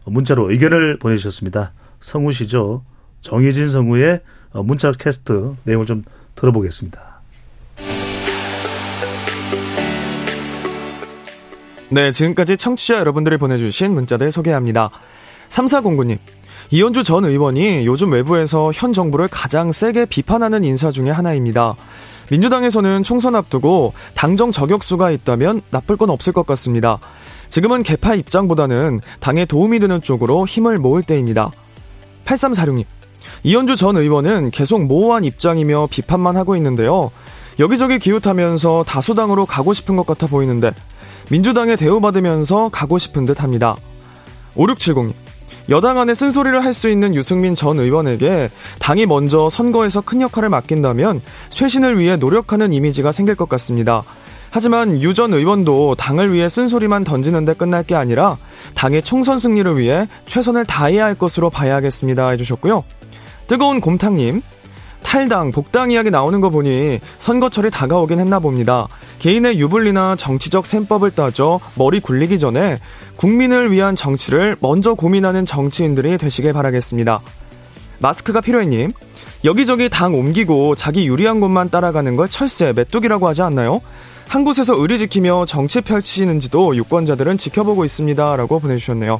문자로 의견을 보내주셨습니다. 성우 씨죠. 정희진 성우의 어, 문자 캐스트 내용을 좀 들어보겠습니다. 네, 지금까지 청취자 여러분들이 보내주신 문자들 소개합니다. 3409님, 이현주 전 의원이 요즘 외부에서 현 정부를 가장 세게 비판하는 인사 중에 하나입니다. 민주당에서는 총선 앞두고 당정 저격수가 있다면 나쁠 건 없을 것 같습니다. 지금은 개파 입장보다는 당에 도움이 되는 쪽으로 힘을 모을 때입니다. 8346님, 이현주 전 의원은 계속 모호한 입장이며 비판만 하고 있는데요. 여기저기 기웃하면서 다수당으로 가고 싶은 것 같아 보이는데 민주당에 대우받으면서 가고 싶은 듯 합니다. 5670님. 여당 안에 쓴소리를 할 수 있는 유승민 전 의원에게 당이 먼저 선거에서 큰 역할을 맡긴다면 쇄신을 위해 노력하는 이미지가 생길 것 같습니다. 하지만 유 전 의원도 당을 위해 쓴소리만 던지는데 끝날 게 아니라 당의 총선 승리를 위해 최선을 다해야 할 것으로 봐야겠습니다. 해주셨고요. 뜨거운 곰탕님. 탈당, 복당 이야기 나오는 거 보니 선거철이 다가오긴 했나 봅니다. 개인의 유불리나 정치적 셈법을 따져 머리 굴리기 전에 국민을 위한 정치를 먼저 고민하는 정치인들이 되시길 바라겠습니다. 마스크가 필요해님. 여기저기 당 옮기고 자기 유리한 곳만 따라가는 걸 철새, 메뚜기라고 하지 않나요? 한 곳에서 의리 지키며 정치 펼치시는지도 유권자들은 지켜보고 있습니다. 라고 보내주셨네요.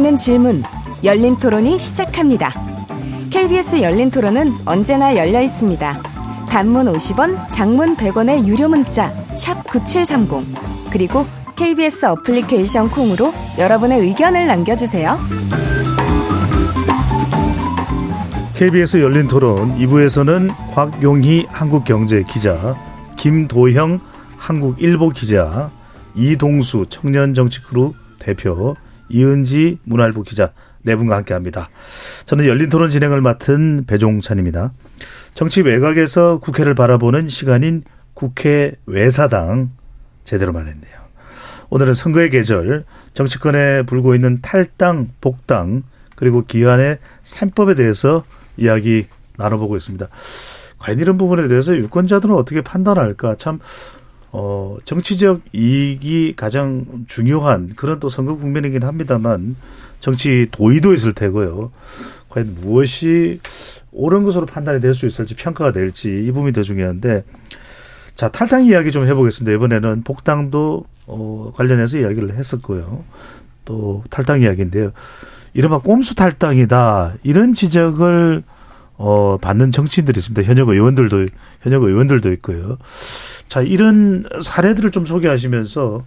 바꾸는 질문 열린 토론이 시작합니다. KBS 열린 토론은 언제나 열려 있습니다. 단문 50원, 장문 100원의 유료 문자 샵9730 그리고 KBS 어플리케이션 콩으로 여러분의 의견을 남겨주세요. KBS 열린 토론 2부에서는 곽용희 한국경제 기자, 김도형 한국일보 기자, 이동수 청년정치크루 대표, 이은지 문화일보 기자 네 분과 함께합니다. 저는 열린 토론 진행을 맡은 배종찬입니다. 정치 외곽에서 국회를 바라보는 시간인 국회 외사당 제대로 말했네요. 오늘은 선거의 계절, 정치권에 불고 있는 탈당, 복당, 그리고 기한의 3법에 대해서 이야기 나눠보고 있습니다. 과연 이런 부분에 대해서 유권자들은 어떻게 판단할까? 참, 어, 정치적 이익이 가장 중요한 그런 또 선거 국면이긴 합니다만 정치 도의도 있을 테고요. 과연 무엇이 옳은 것으로 판단이 될 수 있을지 평가가 될지 이 부분이 더 중요한데 자, 탈당 이야기 좀 해보겠습니다. 이번에는 복당도 어, 관련해서 이야기를 했었고요. 또 탈당 이야기인데요. 이른바 꼼수 탈당이다. 이런 지적을 어, 받는 정치인들이 있습니다. 현역 의원들도, 현역 의원들도 있고요. 자, 이런 사례들을 좀 소개하시면서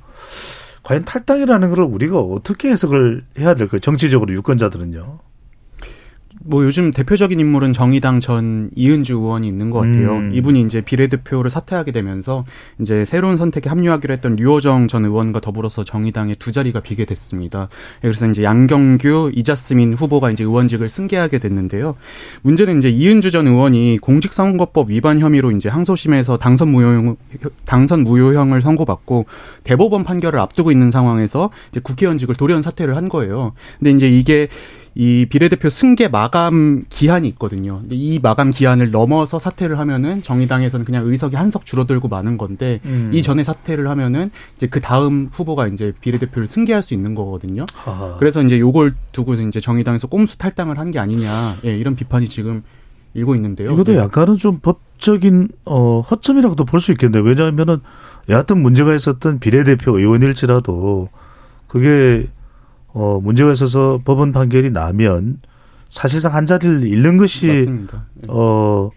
과연 탈당이라는 걸 우리가 어떻게 해석을 해야 될까요? 정치적으로 유권자들은요. 뭐 요즘 대표적인 인물은 정의당 전 이은주 의원이 있는 것 같아요. 음. 이분이 이제 비례대표를 사퇴하게 되면서 이제 새로운 선택에 합류하기로 했던 류호정 전 의원과 더불어서 정의당의 두 자리가 비게 됐습니다. 그래서 이제 양경규, 이자스민 후보가 이제 의원직을 승계하게 됐는데요. 문제는 이제 이은주 전 의원이 공직선거법 위반 혐의로 이제 항소심에서 당선 무효 당선 무효형을 선고받고 대법원 판결을 앞두고 있는 상황에서 이제 국회의원직을 돌연 사퇴를 한 거예요. 근데 이제 이게 이 비례대표 승계 마감 기한이 있거든요. 근데 이 마감 기한을 넘어서 사퇴를 하면은 정의당에서는 그냥 의석이 한 석 줄어들고 마는 건데 음. 이 전에 사퇴를 하면은 이제 그 다음 후보가 이제 비례대표를 승계할 수 있는 거거든요. 하하. 그래서 이제 요걸 두고 이제 정의당에서 꼼수 탈당을 한 게 아니냐. 예, 이런 비판이 지금 일고 있는데요. 이것도 네. 약간은 좀 법적인 어 허점이라고도 볼 수 있겠네요. 왜냐하면은 여하튼 문제가 있었던 비례대표 의원일지라도 그게 어 문제가 있어서 법원 판결이 나면 사실상 한 자리를 잃는 것이 맞습니다. 예. 어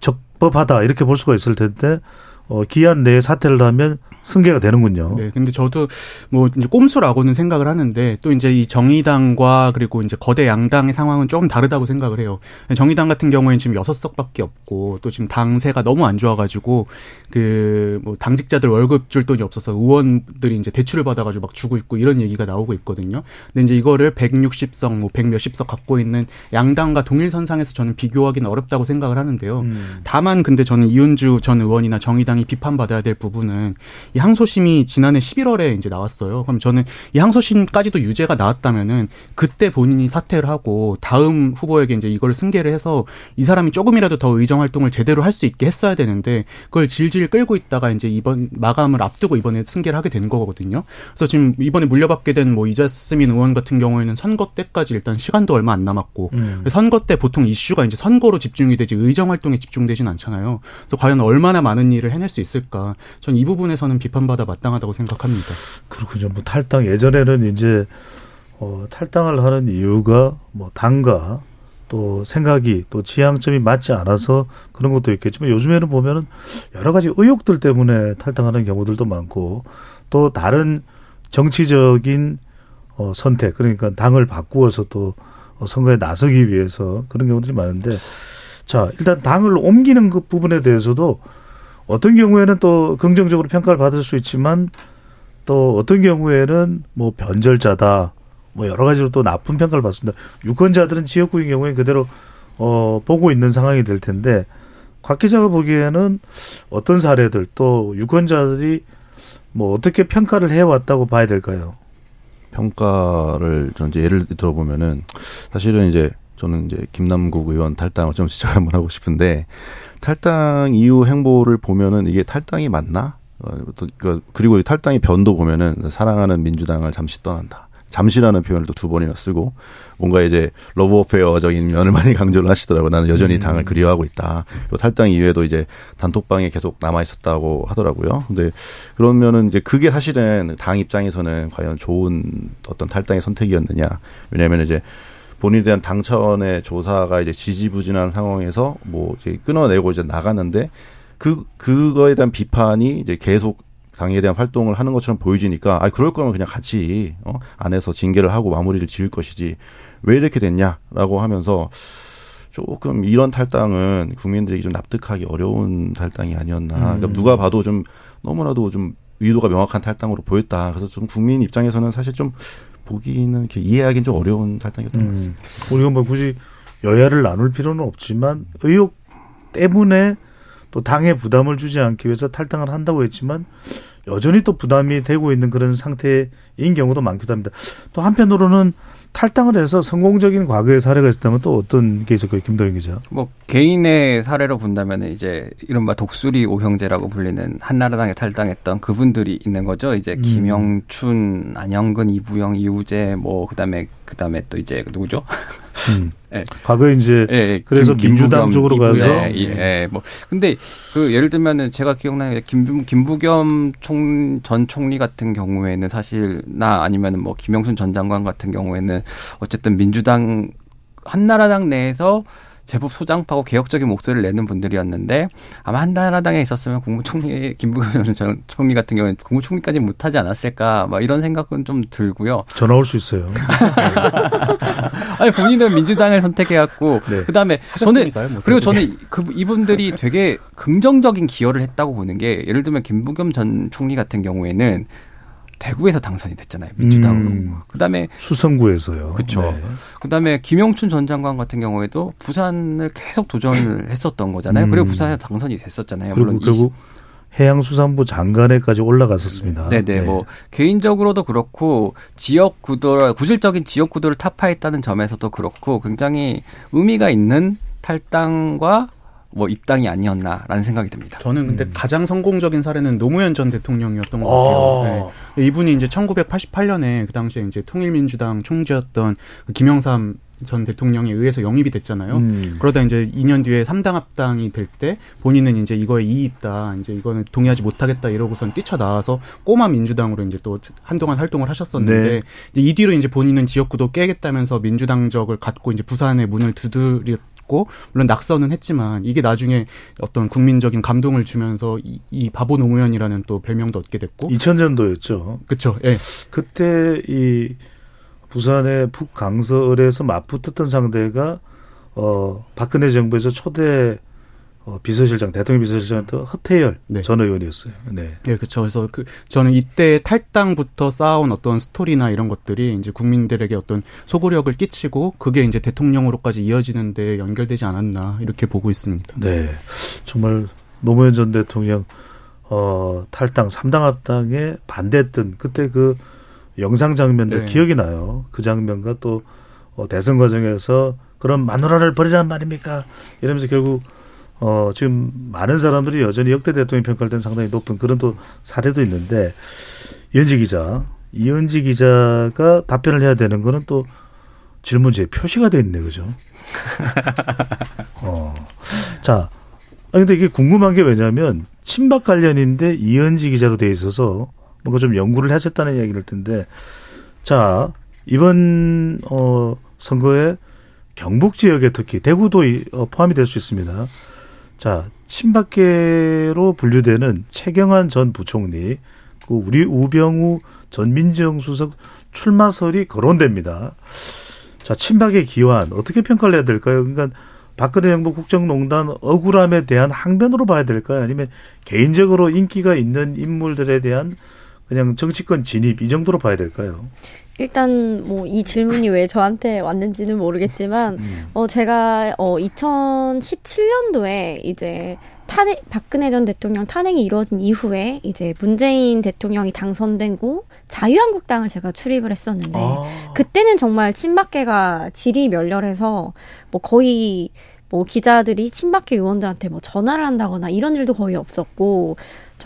적법하다 이렇게 볼 수가 있을 텐데 어 기한 내에 사퇴를 하면 승계가 되는군요. 네, 근데 저도 뭐 이제 꼼수라고는 생각을 하는데 또 이제 이 정의당과 그리고 이제 거대 양당의 상황은 조금 다르다고 생각을 해요. 정의당 같은 경우에는 지금 여섯 석밖에 없고 또 지금 당세가 너무 안 좋아가지고 그 뭐 당직자들 월급 줄 돈이 없어서 의원들이 이제 대출을 받아가지고 막 주고 있고 이런 얘기가 나오고 있거든요. 근데 이제 이거를 160석 뭐 100몇십 석 갖고 있는 양당과 동일 선상에서 저는 비교하기는 어렵다고 생각을 하는데요. 음. 다만 근데 저는 이은주 전 의원이나 정의당이 비판받아야 될 부분은 이 항소심이 지난해 11월에 이제 나왔어요. 그럼 저는 이 항소심까지도 유죄가 나왔다면은 그때 본인이 사퇴를 하고 다음 후보에게 이제 이걸 승계를 해서 이 사람이 조금이라도 더 의정 활동을 제대로 할 수 있게 했어야 되는데 그걸 질질 끌고 있다가 이제 이번 마감을 앞두고 이번에 승계를 하게 된 거거든요. 그래서 지금 이번에 물려받게 된 뭐 이자스민 의원 같은 경우에는 선거 때까지 일단 시간도 얼마 안 남았고 음. 선거 때 보통 이슈가 이제 선거로 집중이 되지 의정 활동에 집중되진 않잖아요. 그래서 과연 얼마나 많은 일을 해낼 수 있을까? 전 이 부분에서는 비판받아 마땅하다고 생각합니다. 그렇군요. 뭐 탈당 예전에는 이제 어 탈당을 하는 이유가 뭐 당과 또 생각이 또 지향점이 맞지 않아서 그런 것도 있겠지만 요즘에는 보면은 여러 가지 의혹들 때문에 탈당하는 경우들도 많고 또 다른 정치적인 어 선택 그러니까 당을 바꾸어서 또 어, 선거에 나서기 위해서 그런 경우들이 많은데 자 일단 당을 옮기는 그 부분에 대해서도 어떤 경우에는 또 긍정적으로 평가를 받을 수 있지만 또 어떤 경우에는 뭐 변절자다 뭐 여러 가지로 또 나쁜 평가를 받습니다. 유권자들은 지역구인 경우에 그대로 어 보고 있는 상황이 될 텐데 곽 기자가 보기에는 어떤 사례들 또 유권자들이 뭐 어떻게 평가를 해왔다고 봐야 될까요? 평가를 전 이제 예를 들어보면은 사실은 이제 저는 이제 김남국 의원 탈당을 좀 지적을 한번 하고 싶은데 탈당 이후 행보를 보면은 이게 탈당이 맞나? 어, 또 그- 그리고 이 탈당의 변도 보면은 사랑하는 민주당을 잠시 떠난다. 잠시라는 표현을 또 두 번이나 쓰고 뭔가 이제 love affair적인 면을 많이 강조를 하시더라고요. 나는 여전히 당을 그리워하고 있다. 그리고 탈당 이후에도 이제 단톡방에 계속 남아 있었다고 하더라고요. 근데 그러면은 이제 그게 사실은 당 입장에서는 과연 좋은 어떤 탈당의 선택이었느냐. 왜냐하면 이제 본인에 대한 당 차원의 조사가 이제 지지부진한 상황에서 뭐 이제 끊어내고 이제 나갔는데 그 그거에 대한 비판이 이제 계속 당에 대한 활동을 하는 것처럼 보여지니까 아 그럴 거면 그냥 같이 어 안에서 징계를 하고 마무리를 지을 것이지 왜 이렇게 됐냐라고 하면서 조금 이런 탈당은 국민들이 좀 납득하기 어려운 탈당이 아니었나. 그러니까 누가 봐도 좀 너무나도 좀 의도가 명확한 탈당으로 보였다. 그래서 좀 국민 입장에서는 사실 좀 보기는 이렇게 이해하기는 좀 어려운 탈당이었던 것 같습니다. 음. 우리가 뭐 굳이 여야를 나눌 필요는 없지만 의혹 때문에 또 당에 부담을 주지 않기 위해서 탈당을 한다고 했지만 여전히 또 부담이 되고 있는 그런 상태인 경우도 많기도 합니다. 또 한편으로는 탈당을 해서 성공적인 과거의 사례가 있었다면 또 어떤 게 있을까요, 김도영 기자? 뭐 개인의 사례로 본다면 이제 이른바 독수리 오형제라고 불리는 한나라당에 탈당했던 그분들이 있는 거죠. 이제 음. 김영춘, 안영근, 이부영, 이우재 뭐 그다음에 그다음에 또 이제 누구죠? 음. 예. 과거에 이제 예, 예. 그래서 민주당 쪽으로 가서? 예, 예, 예, 뭐 근데 그 예를 들면은 제가 기억나는 게 김, 김부겸 총, 전 총리 같은 경우에는 사실 나 아니면은 뭐 김영순 전 장관 같은 경우에는 어쨌든 민주당 한나라당 내에서 제법 소장파고 개혁적인 목소리를 내는 분들이었는데 아마 한나라당에 있었으면 국무총리 김부겸 전 총리 같은 경우는 국무총리까지 못하지 않았을까 막 이런 생각은 좀 들고요. 전화 올 수 있어요. 아니 본인은 민주당을 선택해갖고 네. 그다음에 저는 뭐. 그리고 저는 그 이분들이 되게 긍정적인 기여를 했다고 보는 게 예를 들면 김부겸 전 총리 같은 경우에는 대구에서 당선이 됐잖아요 민주당으로. 음. 그다음에 수성구에서요. 그쵸. 네. 그다음에 김영춘 전 장관 같은 경우에도 부산을 계속 도전을 했었던 거잖아요. 그리고 음. 부산에 당선이 됐었잖아요. 그리고 물론 결국 해양수산부 장관에까지 올라갔었습니다. 네네. 네. 뭐 개인적으로도 그렇고 지역 구도 구질적인 지역 구도를 타파했다는 점에서도 그렇고 굉장히 의미가 있는 탈당과 뭐 입당이 아니었나라는 생각이 듭니다. 저는 근데 음. 가장 성공적인 사례는 노무현 전 대통령이었던 것 같아요. 어. 네. 이분이 이제 1988년에 그 당시에 이제 통일민주당 총재였던 그 김영삼 전 대통령에 의해서 영입이 됐잖아요. 음. 그러다 이제 2년 뒤에 3당 합당이 될 때 본인은 이제 이거에 이의 있다. 이제 이거는 동의하지 못하겠다 이러고선 뛰쳐나와서 꼬마 민주당으로 이제 또 한동안 활동을 하셨었는데 네. 이 뒤로 이제 본인은 지역구도 깨겠다면서 민주당적을 갖고 이제 부산의 문을 두드렸 고 물론 낙선은 했지만 이게 나중에 어떤 국민적인 감동을 주면서 이, 이 바보 노무현이라는 또 별명도 얻게 됐고 2000년도였죠. 그렇죠. 예. 그때 이 부산의 북강서을에서 맞붙었던 상대가 어 박근혜 정부에서 초대 어, 비서실장, 대통령 비서실장한테 허태열 네. 전 의원이었어요. 네. 네, 그렇죠. 그래서 그 저는 이때 탈당부터 쌓아온 어떤 스토리나 이런 것들이 이제 국민들에게 어떤 소구력을 끼치고 그게 이제 대통령으로까지 이어지는데 연결되지 않았나 이렇게 보고 있습니다. 네, 정말 노무현 전 대통령 어, 탈당, 삼당 합당에 반대했던 그때 그 영상 장면들 네. 기억이 나요. 그 장면과 또 어, 대선 과정에서 그런 마누라를 버리란 말입니까? 이러면서 결국 어, 지금 많은 사람들이 여전히 역대 대통령 평가할 때는 상당히 높은 그런 또 사례도 있는데 이현지 기자, 이현지 기자가 답변을 해야 되는 거는 또 질문지에 표시가 돼 있네, 그죠? 어. 자, 아 근데 이게 궁금한 게 왜냐면 친박 관련인데 이현지 기자로 돼 있어서 뭔가 좀 연구를 하셨다는 이야기를 텐데 자, 이번 어 선거에 경북 지역에 특히 대구도 어, 포함이 될 수 있습니다. 자, 친박계로 분류되는 최경환 전 부총리, 그 우리 우병우 전 민정수석 출마설이 거론됩니다. 자, 친박의 기환 어떻게 평가를 해야 될까요? 그러니까 박근혜 정부 국정농단 억울함에 대한 항변으로 봐야 될까요? 아니면 개인적으로 인기가 있는 인물들에 대한 그냥 정치권 진입 이 정도로 봐야 될까요? 일단 뭐 이 질문이 왜 저한테 왔는지는 모르겠지만 음. 어 제가 어 2017년도에 이제 탄핵 박근혜 전 대통령 탄핵이 이루어진 이후에 이제 문재인 대통령이 당선되고 자유한국당을 제가 출입을 했었는데 아. 그때는 정말 친박계가 질이 멸렬해서 뭐 거의 뭐 기자들이 친박계 의원들한테 뭐 전화를 한다거나 이런 일도 거의 없었고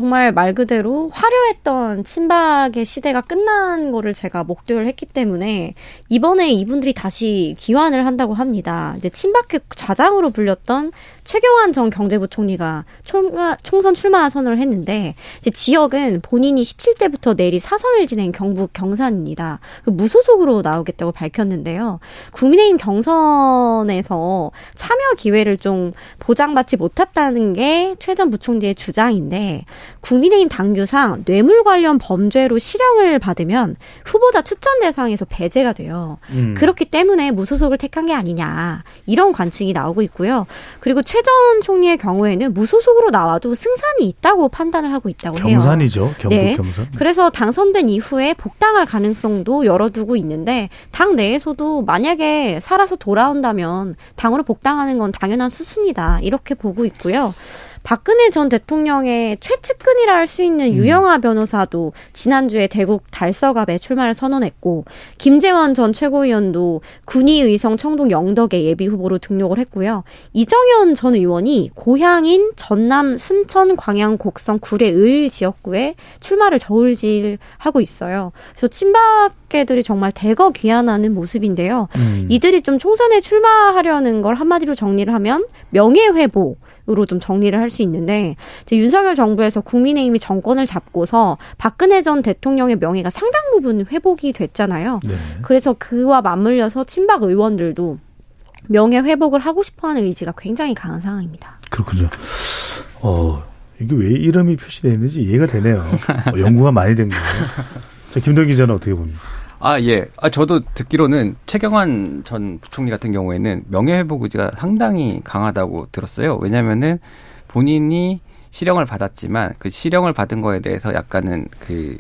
정말 말 그대로 화려했던 친박의 시대가 끝난 거를 제가 목도를 했기 때문에 이번에 이분들이 다시 기환을 한다고 합니다. 이제 친박계 좌장으로 불렸던 최경환 전 경제부총리가 총선 아, 출마 선언을 했는데 이제 지역은 본인이 17대부터 내리 사선을 지낸 경북 경산입니다. 무소속으로 나오겠다고 밝혔는데요. 국민의힘 경선에서 참여 기회를 좀 보장받지 못했다는 게 최 전 부총리의 주장인데 국민의힘 당규상 뇌물 관련 범죄로 실형을 받으면 후보자 추천 대상에서 배제가 돼요. 음. 그렇기 때문에 무소속을 택한 게 아니냐 이런 관측이 나오고 있고요. 그리고 최 전 총리의 경우에는 무소속으로 나와도 승산이 있다고 판단을 하고 있다고 해요. 경산이죠. 경북 네. 경산. 그래서 당선된 이후에 복당할 가능성도 열어두고 있는데 당 내에서도 만약에 살아서 돌아온다면 당으로 복당하는 건 당연한 수순이다 이렇게 보고 있고요. 박근혜 전 대통령의 최측근이라 할 수 있는 음. 유영아 변호사도 지난주에 대국 달서갑에 출마를 선언했고 김재원 전 최고위원도 군의의성 청동 영덕의 예비 후보로 등록을 했고요. 이정현 전 의원이 고향인 전남 순천 광양 곡성 구례 을 지역구에 출마를 저울질하고 있어요. 그래서 친박계들이 정말 대거 귀환하는 모습인데요. 음. 이들이 좀 총선에 출마하려는 걸 한마디로 정리를 하면 명예회복 으로 좀 정리를 할 수 있는데 이제 윤석열 정부에서 국민의힘이 정권을 잡고서 박근혜 전 대통령의 명예가 상당 부분 회복이 됐잖아요. 네. 그래서 그와 맞물려서 친박 의원들도 명예 회복을 하고 싶어하는 의지가 굉장히 강한 상황입니다. 그렇군요. 어 이게 왜 이름이 표시되어 있는지 이해가 되네요. 어, 연구가 많이 된 거예요. 자 김동 기자는 어떻게 봅니까? 아, 예. 아, 저도 듣기로는 최경환 전 부총리 같은 경우에는 명예회복 의지가 상당히 강하다고 들었어요. 왜냐면은 본인이 실형을 받았지만 그 실형을 받은 거에 대해서 약간은 그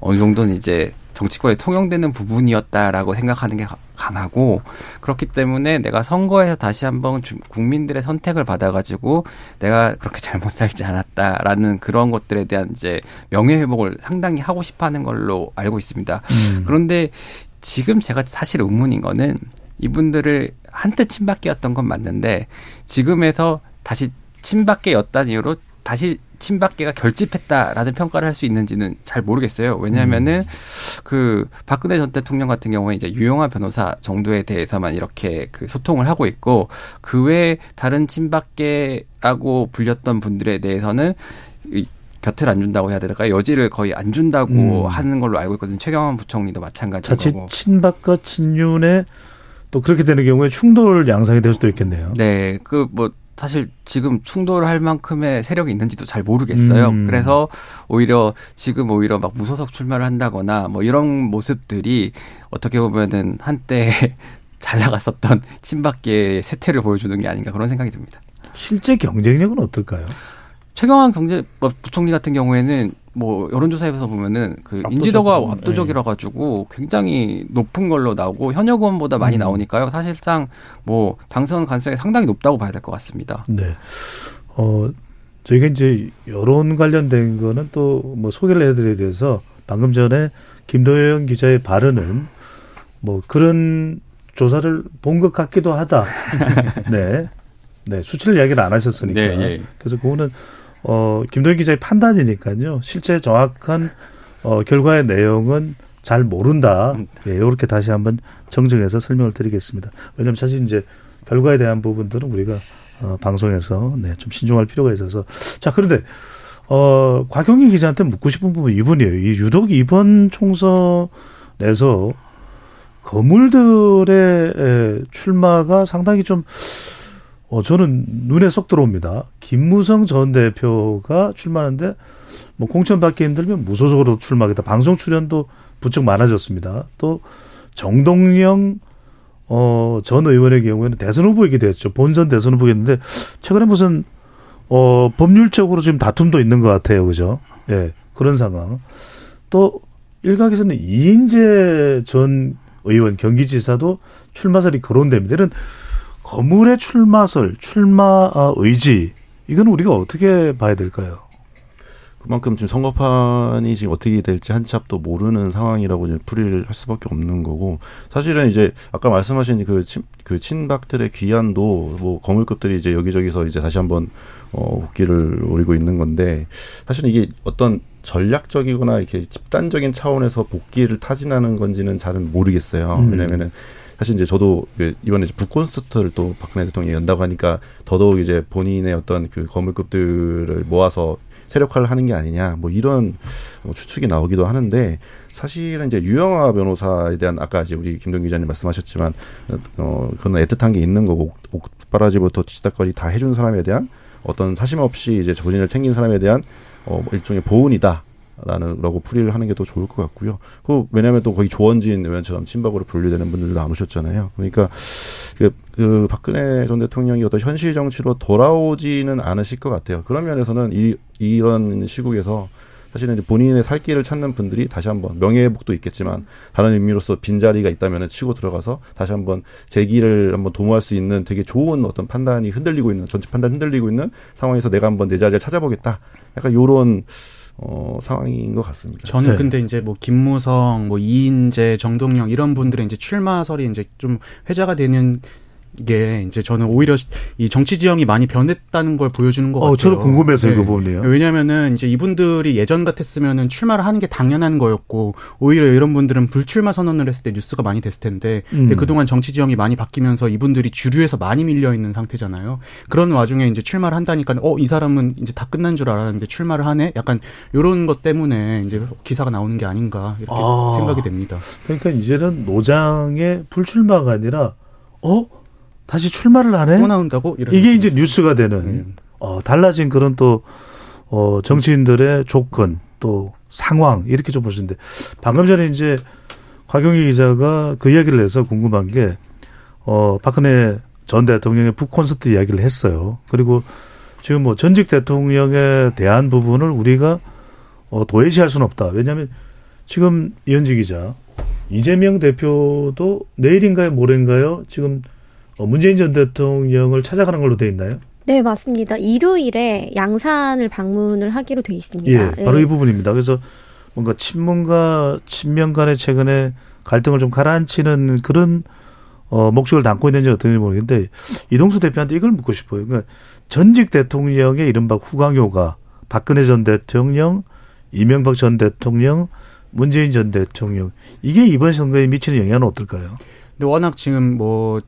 어느 정도는 이제 정치권에 통용되는 부분이었다라고 생각하는 게 강하고 그렇기 때문에 내가 선거에서 다시 한번 국민들의 선택을 받아가지고 내가 그렇게 잘못 살지 않았다라는 그런 것들에 대한 이제 명예 회복을 상당히 하고 싶어하는 걸로 알고 있습니다. 음. 그런데 지금 제가 사실 의문인 거는 이분들을 한때 친박계였던 건 맞는데 지금에서 다시 친박계였다는 이유로 다시 친박계가 결집했다라는 평가를 할 수 있는지는 잘 모르겠어요. 왜냐하면은 음. 그 박근혜 전 대통령 같은 경우에 이제 유영아 변호사 정도에 대해서만 이렇게 그 소통을 하고 있고 그 외에 다른 친박계라고 불렸던 분들에 대해서는 곁을 안 준다고 해야 될까 여지를 거의 안 준다고 음. 하는 걸로 알고 있거든요. 최경환 부총리도 마찬가지고. 자칫 친박과 친윤의 또 그렇게 되는 경우에 충돌 양상이 될 수도 있겠네요. 네, 그 뭐 사실 지금 충돌할 만큼의 세력이 있는지도 잘 모르겠어요. 음. 그래서 오히려 지금 오히려 막 무소속 출마를 한다거나 뭐 이런 모습들이 어떻게 보면은 한때 잘 나갔었던 친박계의 세태를 보여주는 게 아닌가 그런 생각이 듭니다. 실제 경쟁력은 어떨까요? 최경환 경제 뭐 부총리 같은 경우에는 뭐 여론조사에서 보면은 그 압도적, 인지도가 압도적이라 가지고 굉장히 높은 걸로 나오고 현역 의원보다 많이 음. 나오니까요. 사실상 뭐 당선 가능성이 상당히 높다고 봐야 될 것 같습니다. 네. 어 저희가 이제 여론 관련된 거는 또 뭐 소개를 해드려야 돼서 방금 전에 김도영 기자의 발언은 뭐 그런 조사를 본 것 같기도 하다. 네. 네. 수치를 이야기를 안 하셨으니까. 네, 예. 그래서 그거는 어, 김도현 기자의 판단이니까요. 실제 정확한 어, 결과의 내용은 잘 모른다. 예, 이렇게 다시 한번 정정해서 설명을 드리겠습니다. 왜냐하면 사실 이제 결과에 대한 부분들은 우리가 어, 방송에서 네, 좀 신중할 필요가 있어서 자 그런데 어, 곽용희 기자한테 묻고 싶은 부분 이분이에요. 이 유독 이번 총선에서 거물들의 출마가 상당히 좀 어, 저는 눈에 쏙 들어옵니다. 김무성 전 대표가 출마하는데 뭐 공천 받기 힘들면 무소속으로 출마하겠다. 방송 출연도 부쩍 많아졌습니다. 또 정동영 어, 전 의원의 경우에는 대선 후보이기도 했죠. 본선 대선 후보였는데 최근에 무슨 어, 법률적으로 지금 다툼도 있는 것 같아요. 그죠? 예. 그런 상황. 또 일각에서는 이인재 전 의원 경기지사도 출마설이 거론됩니다. 이런 거물의 출마설, 출마 아, 의지 이건 우리가 어떻게 봐야 될까요? 그만큼 지금 선거판이 지금 어떻게 될지 한참도 모르는 상황이라고 이제 풀이를 할 수밖에 없는 거고 사실은 이제 아까 말씀하신 그, 친, 그 친박들의 귀환도 뭐 거물급들이 이제 여기저기서 이제 다시 한번 어 복귀를 노리고 있는 건데 사실은 이게 어떤 전략적이거나 이렇게 집단적인 차원에서 복귀를 타진하는 건지는 잘은 모르겠어요. 음. 왜냐면은 사실 이제 저도 그 이번에 이제 북 콘서트를 또 박근혜 대통령이 연다고 하니까 더더욱 이제 본인의 어떤 그 거물급들을 모아서 세력화를 하는 게 아니냐 뭐 이런 뭐 추측이 나오기도 하는데 사실은 이제 유영아 변호사에 대한 아까 이제 우리 김동 기자님 말씀하셨지만 어 그건 애틋한 게 있는 거고 옥바라지부터 뒤치다거리 다 해준 사람에 대한 어떤 사심 없이 이제 본인을 챙긴 사람에 대한 어 일종의 보은이다. 라는 라고 풀이를 하는 게 더 좋을 것 같고요. 그 왜냐하면 또 거기 조원진 의원처럼 친박으로 분류되는 분들도 나오셨잖아요. 그러니까 그, 그 박근혜 전 대통령이 어떤 현실 정치로 돌아오지는 않으실 것 같아요. 그런 면에서는 이 이런 시국에서 사실은 이제 본인의 살 길을 찾는 분들이 다시 한번 명예회복도 있겠지만 다른 의미로서 빈자리가 있다면 치고 들어가서 다시 한번 재기를 한번 도모할 수 있는 되게 좋은 어떤 판단이 흔들리고 있는 전체 판단 흔들리고 있는 상황에서 내가 한번 내 자리를 찾아보겠다. 약간 요런 어, 상황인 것 같습니다. 저는 네. 근데 이제 뭐 김무성, 뭐 이인재, 정동영 이런 분들의 이제 출마설이 이제 좀 회자가 되는 게 이제 저는 오히려 이 정치 지형이 많이 변했다는 걸 보여주는 것 어, 같아요. 저도 궁금해서 네. 그 부분이요. 왜냐면은 이제 이분들이 예전 같았으면은 출마를 하는 게 당연한 거였고 오히려 이런 분들은 불출마 선언을 했을 때 뉴스가 많이 됐을 텐데 음. 그동안 정치 지형이 많이 바뀌면서 이분들이 주류에서 많이 밀려 있는 상태잖아요. 그런 와중에 이제 출마를 한다니까 어이 사람은 이제 다 끝난 줄 알았는데 출마를 하네. 약간 요런 것 때문에 이제 기사가 나오는 게 아닌가 이렇게 아. 생각이 됩니다. 그러니까 이제는 노장의 불출마가 아니라 어 다시 출마를 하네. 또 나온다고? 이게 이제 뉴스가 되는 음. 어, 달라진 그런 또 어, 정치인들의 조건 또 상황 이렇게 좀 보시는데 방금 전에 이제 곽용희 기자가 그 이야기를 해서 궁금한 게 어, 박근혜 전 대통령의 북 콘서트 이야기를 했어요. 그리고 지금 뭐 전직 대통령에 대한 부분을 우리가 어, 도외시할 수는 없다. 왜냐하면 지금 이현지 기자 이재명 대표도 내일인가요, 모레인가요? 지금 어, 문재인 전 대통령을 찾아가는 걸로 돼 있나요? 네, 맞습니다. 일요일에 양산을 방문을 하기로 돼 있습니다. 예, 바로 예. 이 부분입니다. 그래서 뭔가 친문과 친명 간의 최근에 갈등을 좀 가라앉히는 그런 어, 목적을 담고 있는지 어떤지 모르겠는데 이동수 대표한테 이걸 묻고 싶어요. 그러니까 전직 대통령의 이른바 후광효가 박근혜 전 대통령, 이명박 전 대통령, 문재인 전 대통령 이게 이번 선거에 미치는 영향은 어떨까요? 근데 워낙 지금 뭐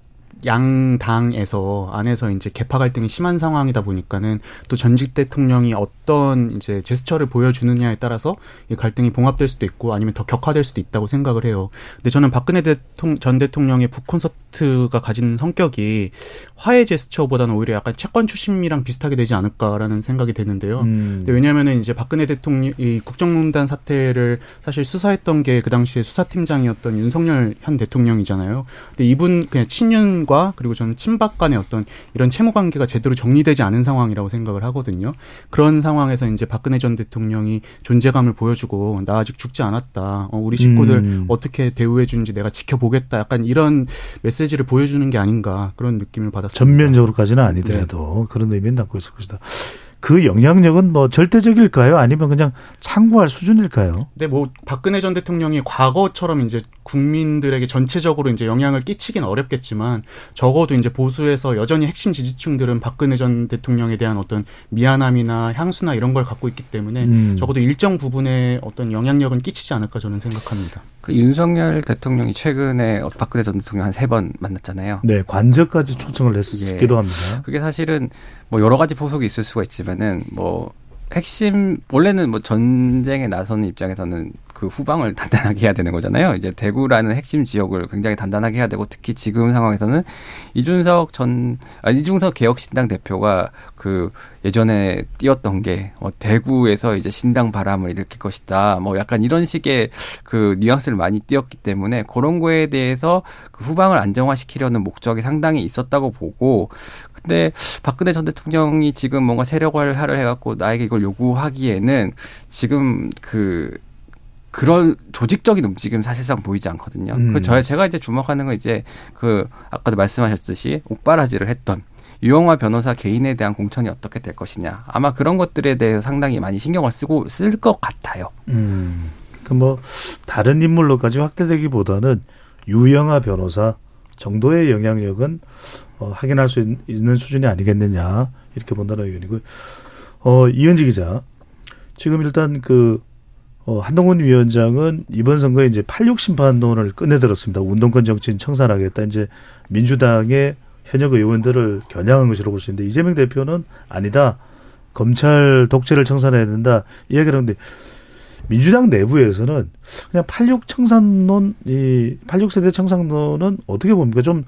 양당에서 안에서 이제 개파 갈등이 심한 상황이다 보니까는 또 전직 대통령이 어떤 이제 제스처를 보여주느냐에 따라서 이 갈등이 봉합될 수도 있고 아니면 더 격화될 수도 있다고 생각을 해요. 근데 저는 박근혜 대통 전 대통령의 북 콘서트가 가진 성격이 화해 제스처보다는 오히려 약간 채권 추심이랑 비슷하게 되지 않을까라는 생각이 되는데요. 음. 왜냐하면은 이제 박근혜 대통령 이 국정농단 사태를 사실 수사했던 게 그 당시에 수사팀장이었던 윤석열 현 대통령이잖아요. 근데 이분 그냥 친윤과 그리고 저는 친박 간의 어떤 이런 채무 관계가 제대로 정리되지 않은 상황이라고 생각을 하거든요. 그런 상황에서 이제 박근혜 전 대통령이 존재감을 보여주고 나 아직 죽지 않았다. 어, 우리 식구들 음. 어떻게 대우해 주는지 내가 지켜보겠다. 약간 이런 메시지를 보여주는 게 아닌가 그런 느낌을 받았습니다. 전면적으로까지는 아니더라도 그런 의미는 담고 있을 것이다. 그 영향력은 뭐 절대적일까요? 아니면 그냥 참고할 수준일까요? 근데 뭐 박근혜 전 대통령이 과거처럼 이제 국민들에게 전체적으로 이제 영향을 끼치긴 어렵겠지만 적어도 이제 보수에서 여전히 핵심 지지층들은 박근혜 전 대통령에 대한 어떤 미안함이나 향수나 이런 걸 갖고 있기 때문에 음. 적어도 일정 부분의 어떤 영향력은 끼치지 않을까 저는 생각합니다. 그 윤석열 대통령이 최근에 박근혜 전 대통령 한 세 번 만났잖아요. 네, 관저까지 초청을 했기도 예. 합니다. 그게 사실은 뭐 여러 가지 포석이 있을 수가 있지만은 뭐 핵심 원래는 뭐 전쟁에 나서는 입장에서는 그 후방을 단단하게 해야 되는 거잖아요. 이제 대구라는 핵심 지역을 굉장히 단단하게 해야 되고 특히 지금 상황에서는 이준석 전 아, 이준석 개혁신당 대표가 그 예전에 띄었던 게 어, 대구에서 이제 신당 바람을 일으킬 것이다. 뭐 약간 이런 식의 그 뉘앙스를 많이 띄었기 때문에 그런 거에 대해서 그 후방을 안정화시키려는 목적이 상당히 있었다고 보고 근데 박근혜 전 대통령이 지금 뭔가 세력화를 해갖고 나에게 이걸 요구하기에는 지금 그 그런 조직적인 움직임 사실상 보이지 않거든요. 음. 그 저, 제가 이제 주목하는 건 이제 그 아까도 말씀하셨듯이 옥바라지를 했던 유영화 변호사 개인에 대한 공천이 어떻게 될 것이냐. 아마 그런 것들에 대해서 상당히 많이 신경을 쓰고 쓸 것 같아요. 음. 그뭐 다른 인물로까지 확대되기보다는 유영아 변호사 정도의 영향력은 어, 확인할 수 있- 있는 수준이 아니겠느냐 이렇게 본다는 의견이고요. 어, 이현지 기자 지금 일단 그 어, 한동훈 위원장은 이번 선거에 이제 86 심판론을 끝내들었습니다. 운동권 정치인 청산하겠다. 이제 민주당의 현역 의원들을 겨냥한 것이라고 볼 수 있는데 이재명 대표는 아니다. 검찰 독재를 청산해야 된다. 이 얘기를 하는데 민주당 내부에서는 그냥 86 청산론, 이 86세대 청산론은 어떻게 봅니까? 좀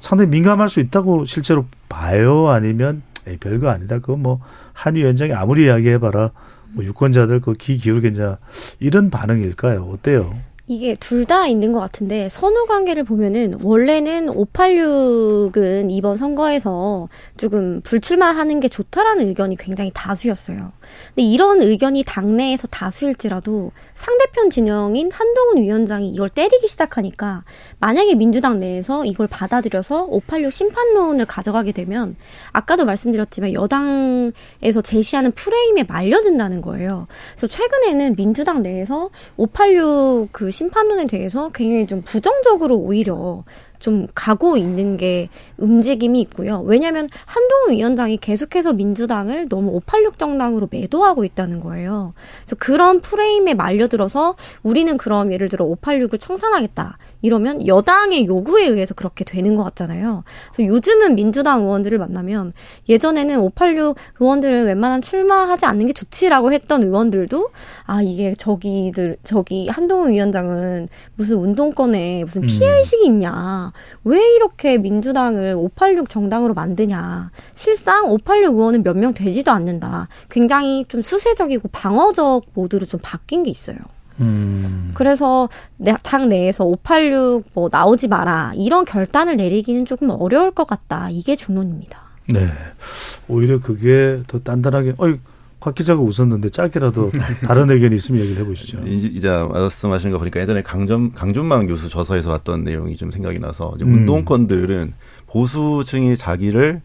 상당히 민감할 수 있다고 실제로 봐요? 아니면 에이, 별거 아니다. 그거 뭐 한 위원장이 아무리 이야기해봐라. 뭐 유권자들 그 귀 기울겠냐. 이런 반응일까요? 어때요? 이게 둘 다 있는 것 같은데 선후 관계를 보면은 원래는 586은 이번 선거에서 조금 불출마하는 게 좋다라는 의견이 굉장히 다수였어요. 근데 이런 의견이 당내에서 다수일지라도 상대편 진영인 한동훈 위원장이 이걸 때리기 시작하니까 만약에 민주당 내에서 이걸 받아들여서 586 심판론을 가져가게 되면 아까도 말씀드렸지만 여당에서 제시하는 프레임에 말려든다는 거예요. 그래서 최근에는 민주당 내에서 586그 심판론에 대해서 굉장히 좀 부정적으로 오히려 좀 가고 있는 게 움직임이 있고요. 왜냐하면 한동훈 위원장이 계속해서 민주당을 너무 586 정당으로 매도하고 있다는 거예요. 그래서 그런 프레임에 말려들어서 우리는 그럼 예를 들어 586을 청산하겠다. 이러면 여당의 요구에 의해서 그렇게 되는 것 같잖아요. 그래서 요즘은 민주당 의원들을 만나면 예전에는 586 의원들은 웬만하면 출마하지 않는 게 좋지라고 했던 의원들도 아 이게 저기들 저기 한동훈 위원장은 무슨 운동권에 무슨 피해 의식이 있냐 왜 이렇게 민주당을 586 정당으로 만드냐 실상 586 의원은 몇 명 되지도 않는다 굉장히 좀 수세적이고 방어적 모드로 좀 바뀐 게 있어요. 음. 그래서 내- 당 내에서 586 뭐 나오지 마라 이런 결단을 내리기는 조금 어려울 것 같다. 이게 중론입니다. 네. 오히려 그게 더 단단하게, 어이, 곽 기자가 웃었는데 짧게라도 다른 의견이 있으면 얘기를 해보시죠. 이제 이제 말씀하시는 거 보니까 예전에 강점 강준만 교수 저서에서 왔던 내용이 좀 생각이 나서 이제 음. 운동권들은 보수층이 자기를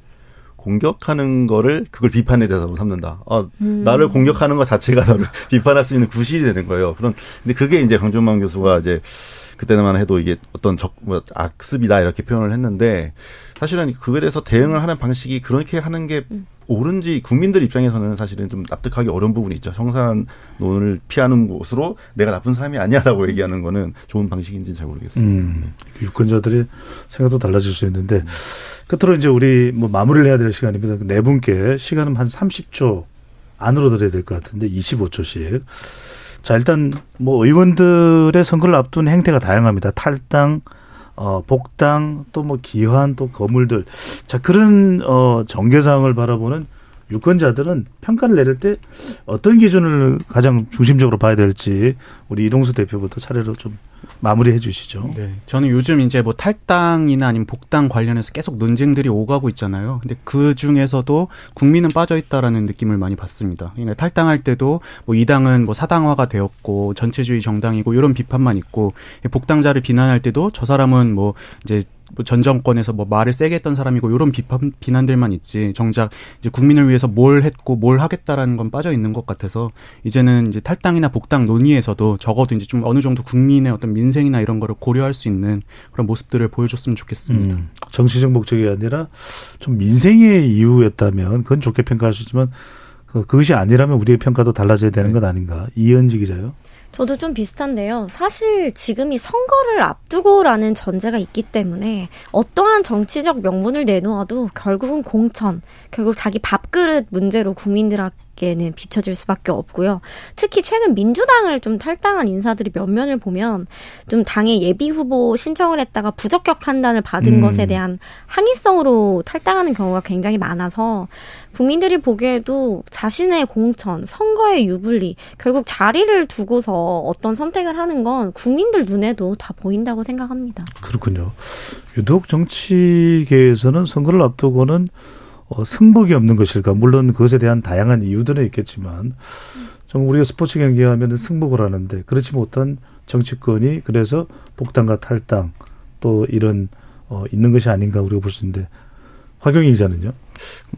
공격하는 거를 그걸 비판의 대상으로 삼는다. 아, 음. 나를 공격하는 것 자체가 너를 비판할 수 있는 구실이 되는 거예요. 그런 근데 그게 이제 강준만 교수가 이제 그때만 해도 이게 어떤 적, 뭐, 악습이다 이렇게 표현을 했는데 사실은 그거에 대해서 대응을 하는 방식이 그렇게 하는 게 옳은지 국민들 입장에서는 사실은 좀 납득하기 어려운 부분이 있죠. 형사론을 피하는 곳으로 내가 나쁜 사람이 아니야라고 얘기하는 거는 좋은 방식인지는 잘 모르겠어요. 음, 유권자들의 생각도 달라질 수 있는데 끝으로 이제 우리 뭐 마무리를 해야 될 시간입니다. 네 분께 시간은 한 30초 안으로 드려야 될 것 같은데 25초씩. 자 일단 뭐 의원들의 선거를 앞둔 행태가 다양합니다. 탈당, 어 복당, 또 뭐 기환, 또 거물들. 자 그런 어 전개상을 바라보는 유권자들은 평가를 내릴 때 어떤 기준을 가장 중심적으로 봐야 될지 우리 이동수 대표부터 차례로 좀 마무리해 주시죠. 네. 저는 요즘 이제 뭐 탈당이나 아니면 복당 관련해서 계속 논쟁들이 오가고 있잖아요. 근데 그 중에서도 국민은 빠져 있다라는 느낌을 많이 받습니다. 그러니까 탈당할 때도 뭐 이 당은 뭐 사당화가 되었고 전체주의 정당이고 이런 비판만 있고 복당자를 비난할 때도 저 사람은 뭐 이제 뭐전 정권에서 뭐 말을 세게 했던 사람이고 이런 비판 비난들만 있지 정작 이제 국민을 위해서 뭘 했고 뭘 하겠다라는 건 빠져 있는 것 같아서 이제는 이제 탈당이나 복당 논의에서도 적어도 이제 좀 어느 정도 국민의 어떤 민생이나 이런 거를 고려할 수 있는 그런 모습들을 보여줬으면 좋겠습니다. 음, 정치적 목적이 아니라 좀 민생의 이유였다면 그건 좋게 평가할 수 있지만 그- 그것이 아니라면 우리의 평가도 달라져야 되는 것 아닌가. 이현지 기자요. 저도 좀 비슷한데요. 사실 지금이 선거를 앞두고라는 전제가 있기 때문에 어떠한 정치적 명분을 내놓아도 결국은 공천, 결국 자기 밥그릇 문제로 국민들 에게는 비춰질 수밖에 없고요. 특히 최근 민주당을 좀 탈당한 인사들이 몇 면을 보면 좀 당의 예비 후보 신청을 했다가 부적격 판단을 받은 음. 것에 대한 항의성으로 탈당하는 경우가 굉장히 많아서 국민들이 보기에도 자신의 공천, 선거의 유불리, 결국 자리를 두고서 어떤 선택을 하는 건 국민들 눈에도 다 보인다고 생각합니다. 그렇군요. 유독 정치계에서는 선거를 앞두고는 어, 승복이 없는 것일까. 물론 그것에 대한 다양한 이유들은 있겠지만 좀 우리가 스포츠 경기하면 승복을 하는데 그렇지 못한 정치권이 그래서 복당과 탈당 또 이런 어, 있는 것이 아닌가 우리가 볼 수 있는데 화경희 기자는요.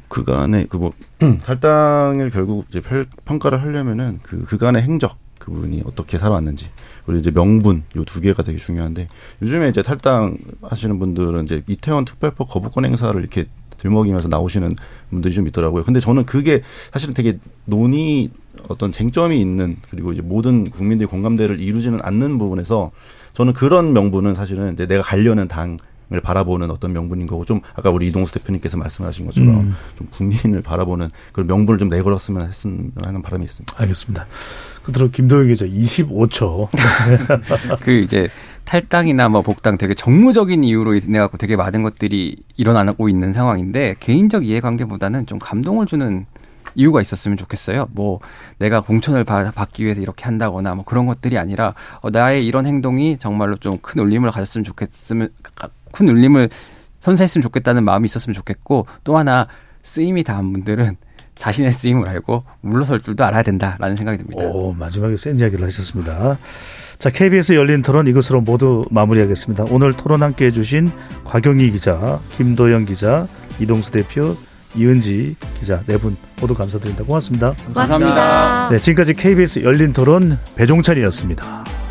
그간의 그뭐 탈당을 결국 이제 평- 평가를 하려면은 그 그간의 행적 그분이 어떻게 살아왔는지 그리고 이제 명분 요 두 개가 되게 중요한데 요즘에 이제 탈당 하시는 분들은 이제 이태원 특별법 거부권 행사를 이렇게 들먹이면서 나오시는 분들이 좀 있더라고요. 근데 저는 그게 사실은 되게 논의 어떤 쟁점이 있는 그리고 이제 모든 국민들의 공감대를 이루지는 않는 부분에서 저는 그런 명분은 사실은 이제 내가 가려는 당을 바라보는 어떤 명분인 거고 좀 아까 우리 이동수 대표님께서 말씀하신 것처럼 음. 좀 국민을 바라보는 그런 명분을 좀 내걸었으면 했으면 하는 바람이 있습니다. 알겠습니다. 끝으로 김도영 기자 25초. 그 이제 탈당이나 뭐 복당 되게 정무적인 이유로 인해 갖고 되게 많은 것들이 일어나고 있는 상황인데 개인적 이해관계보다는 좀 감동을 주는 이유가 있었으면 좋겠어요. 뭐 내가 공천을 받, 받기 위해서 이렇게 한다거나 뭐 그런 것들이 아니라 어, 나의 이런 행동이 정말로 좀 큰 울림을 가졌으면 좋겠으면 가- 큰 울림을 선사했으면 좋겠다는 마음이 있었으면 좋겠고 또 하나 쓰임이 닿은 분들은 자신의 쓰임을 알고 물러설 줄도 알아야 된다라는 생각이 듭니다. 오, 마지막에 센 이야기를 하셨습니다. 자, KBS 열린 토론 이것으로 모두 마무리하겠습니다. 오늘 토론 함께 해주신 곽영희 기자, 김도영 기자, 이동수 대표, 이은지 기자 네 분 모두 감사드립니다. 고맙습니다. 고맙습니다. 네, 지금까지 KBS 열린 토론 배종찬이었습니다.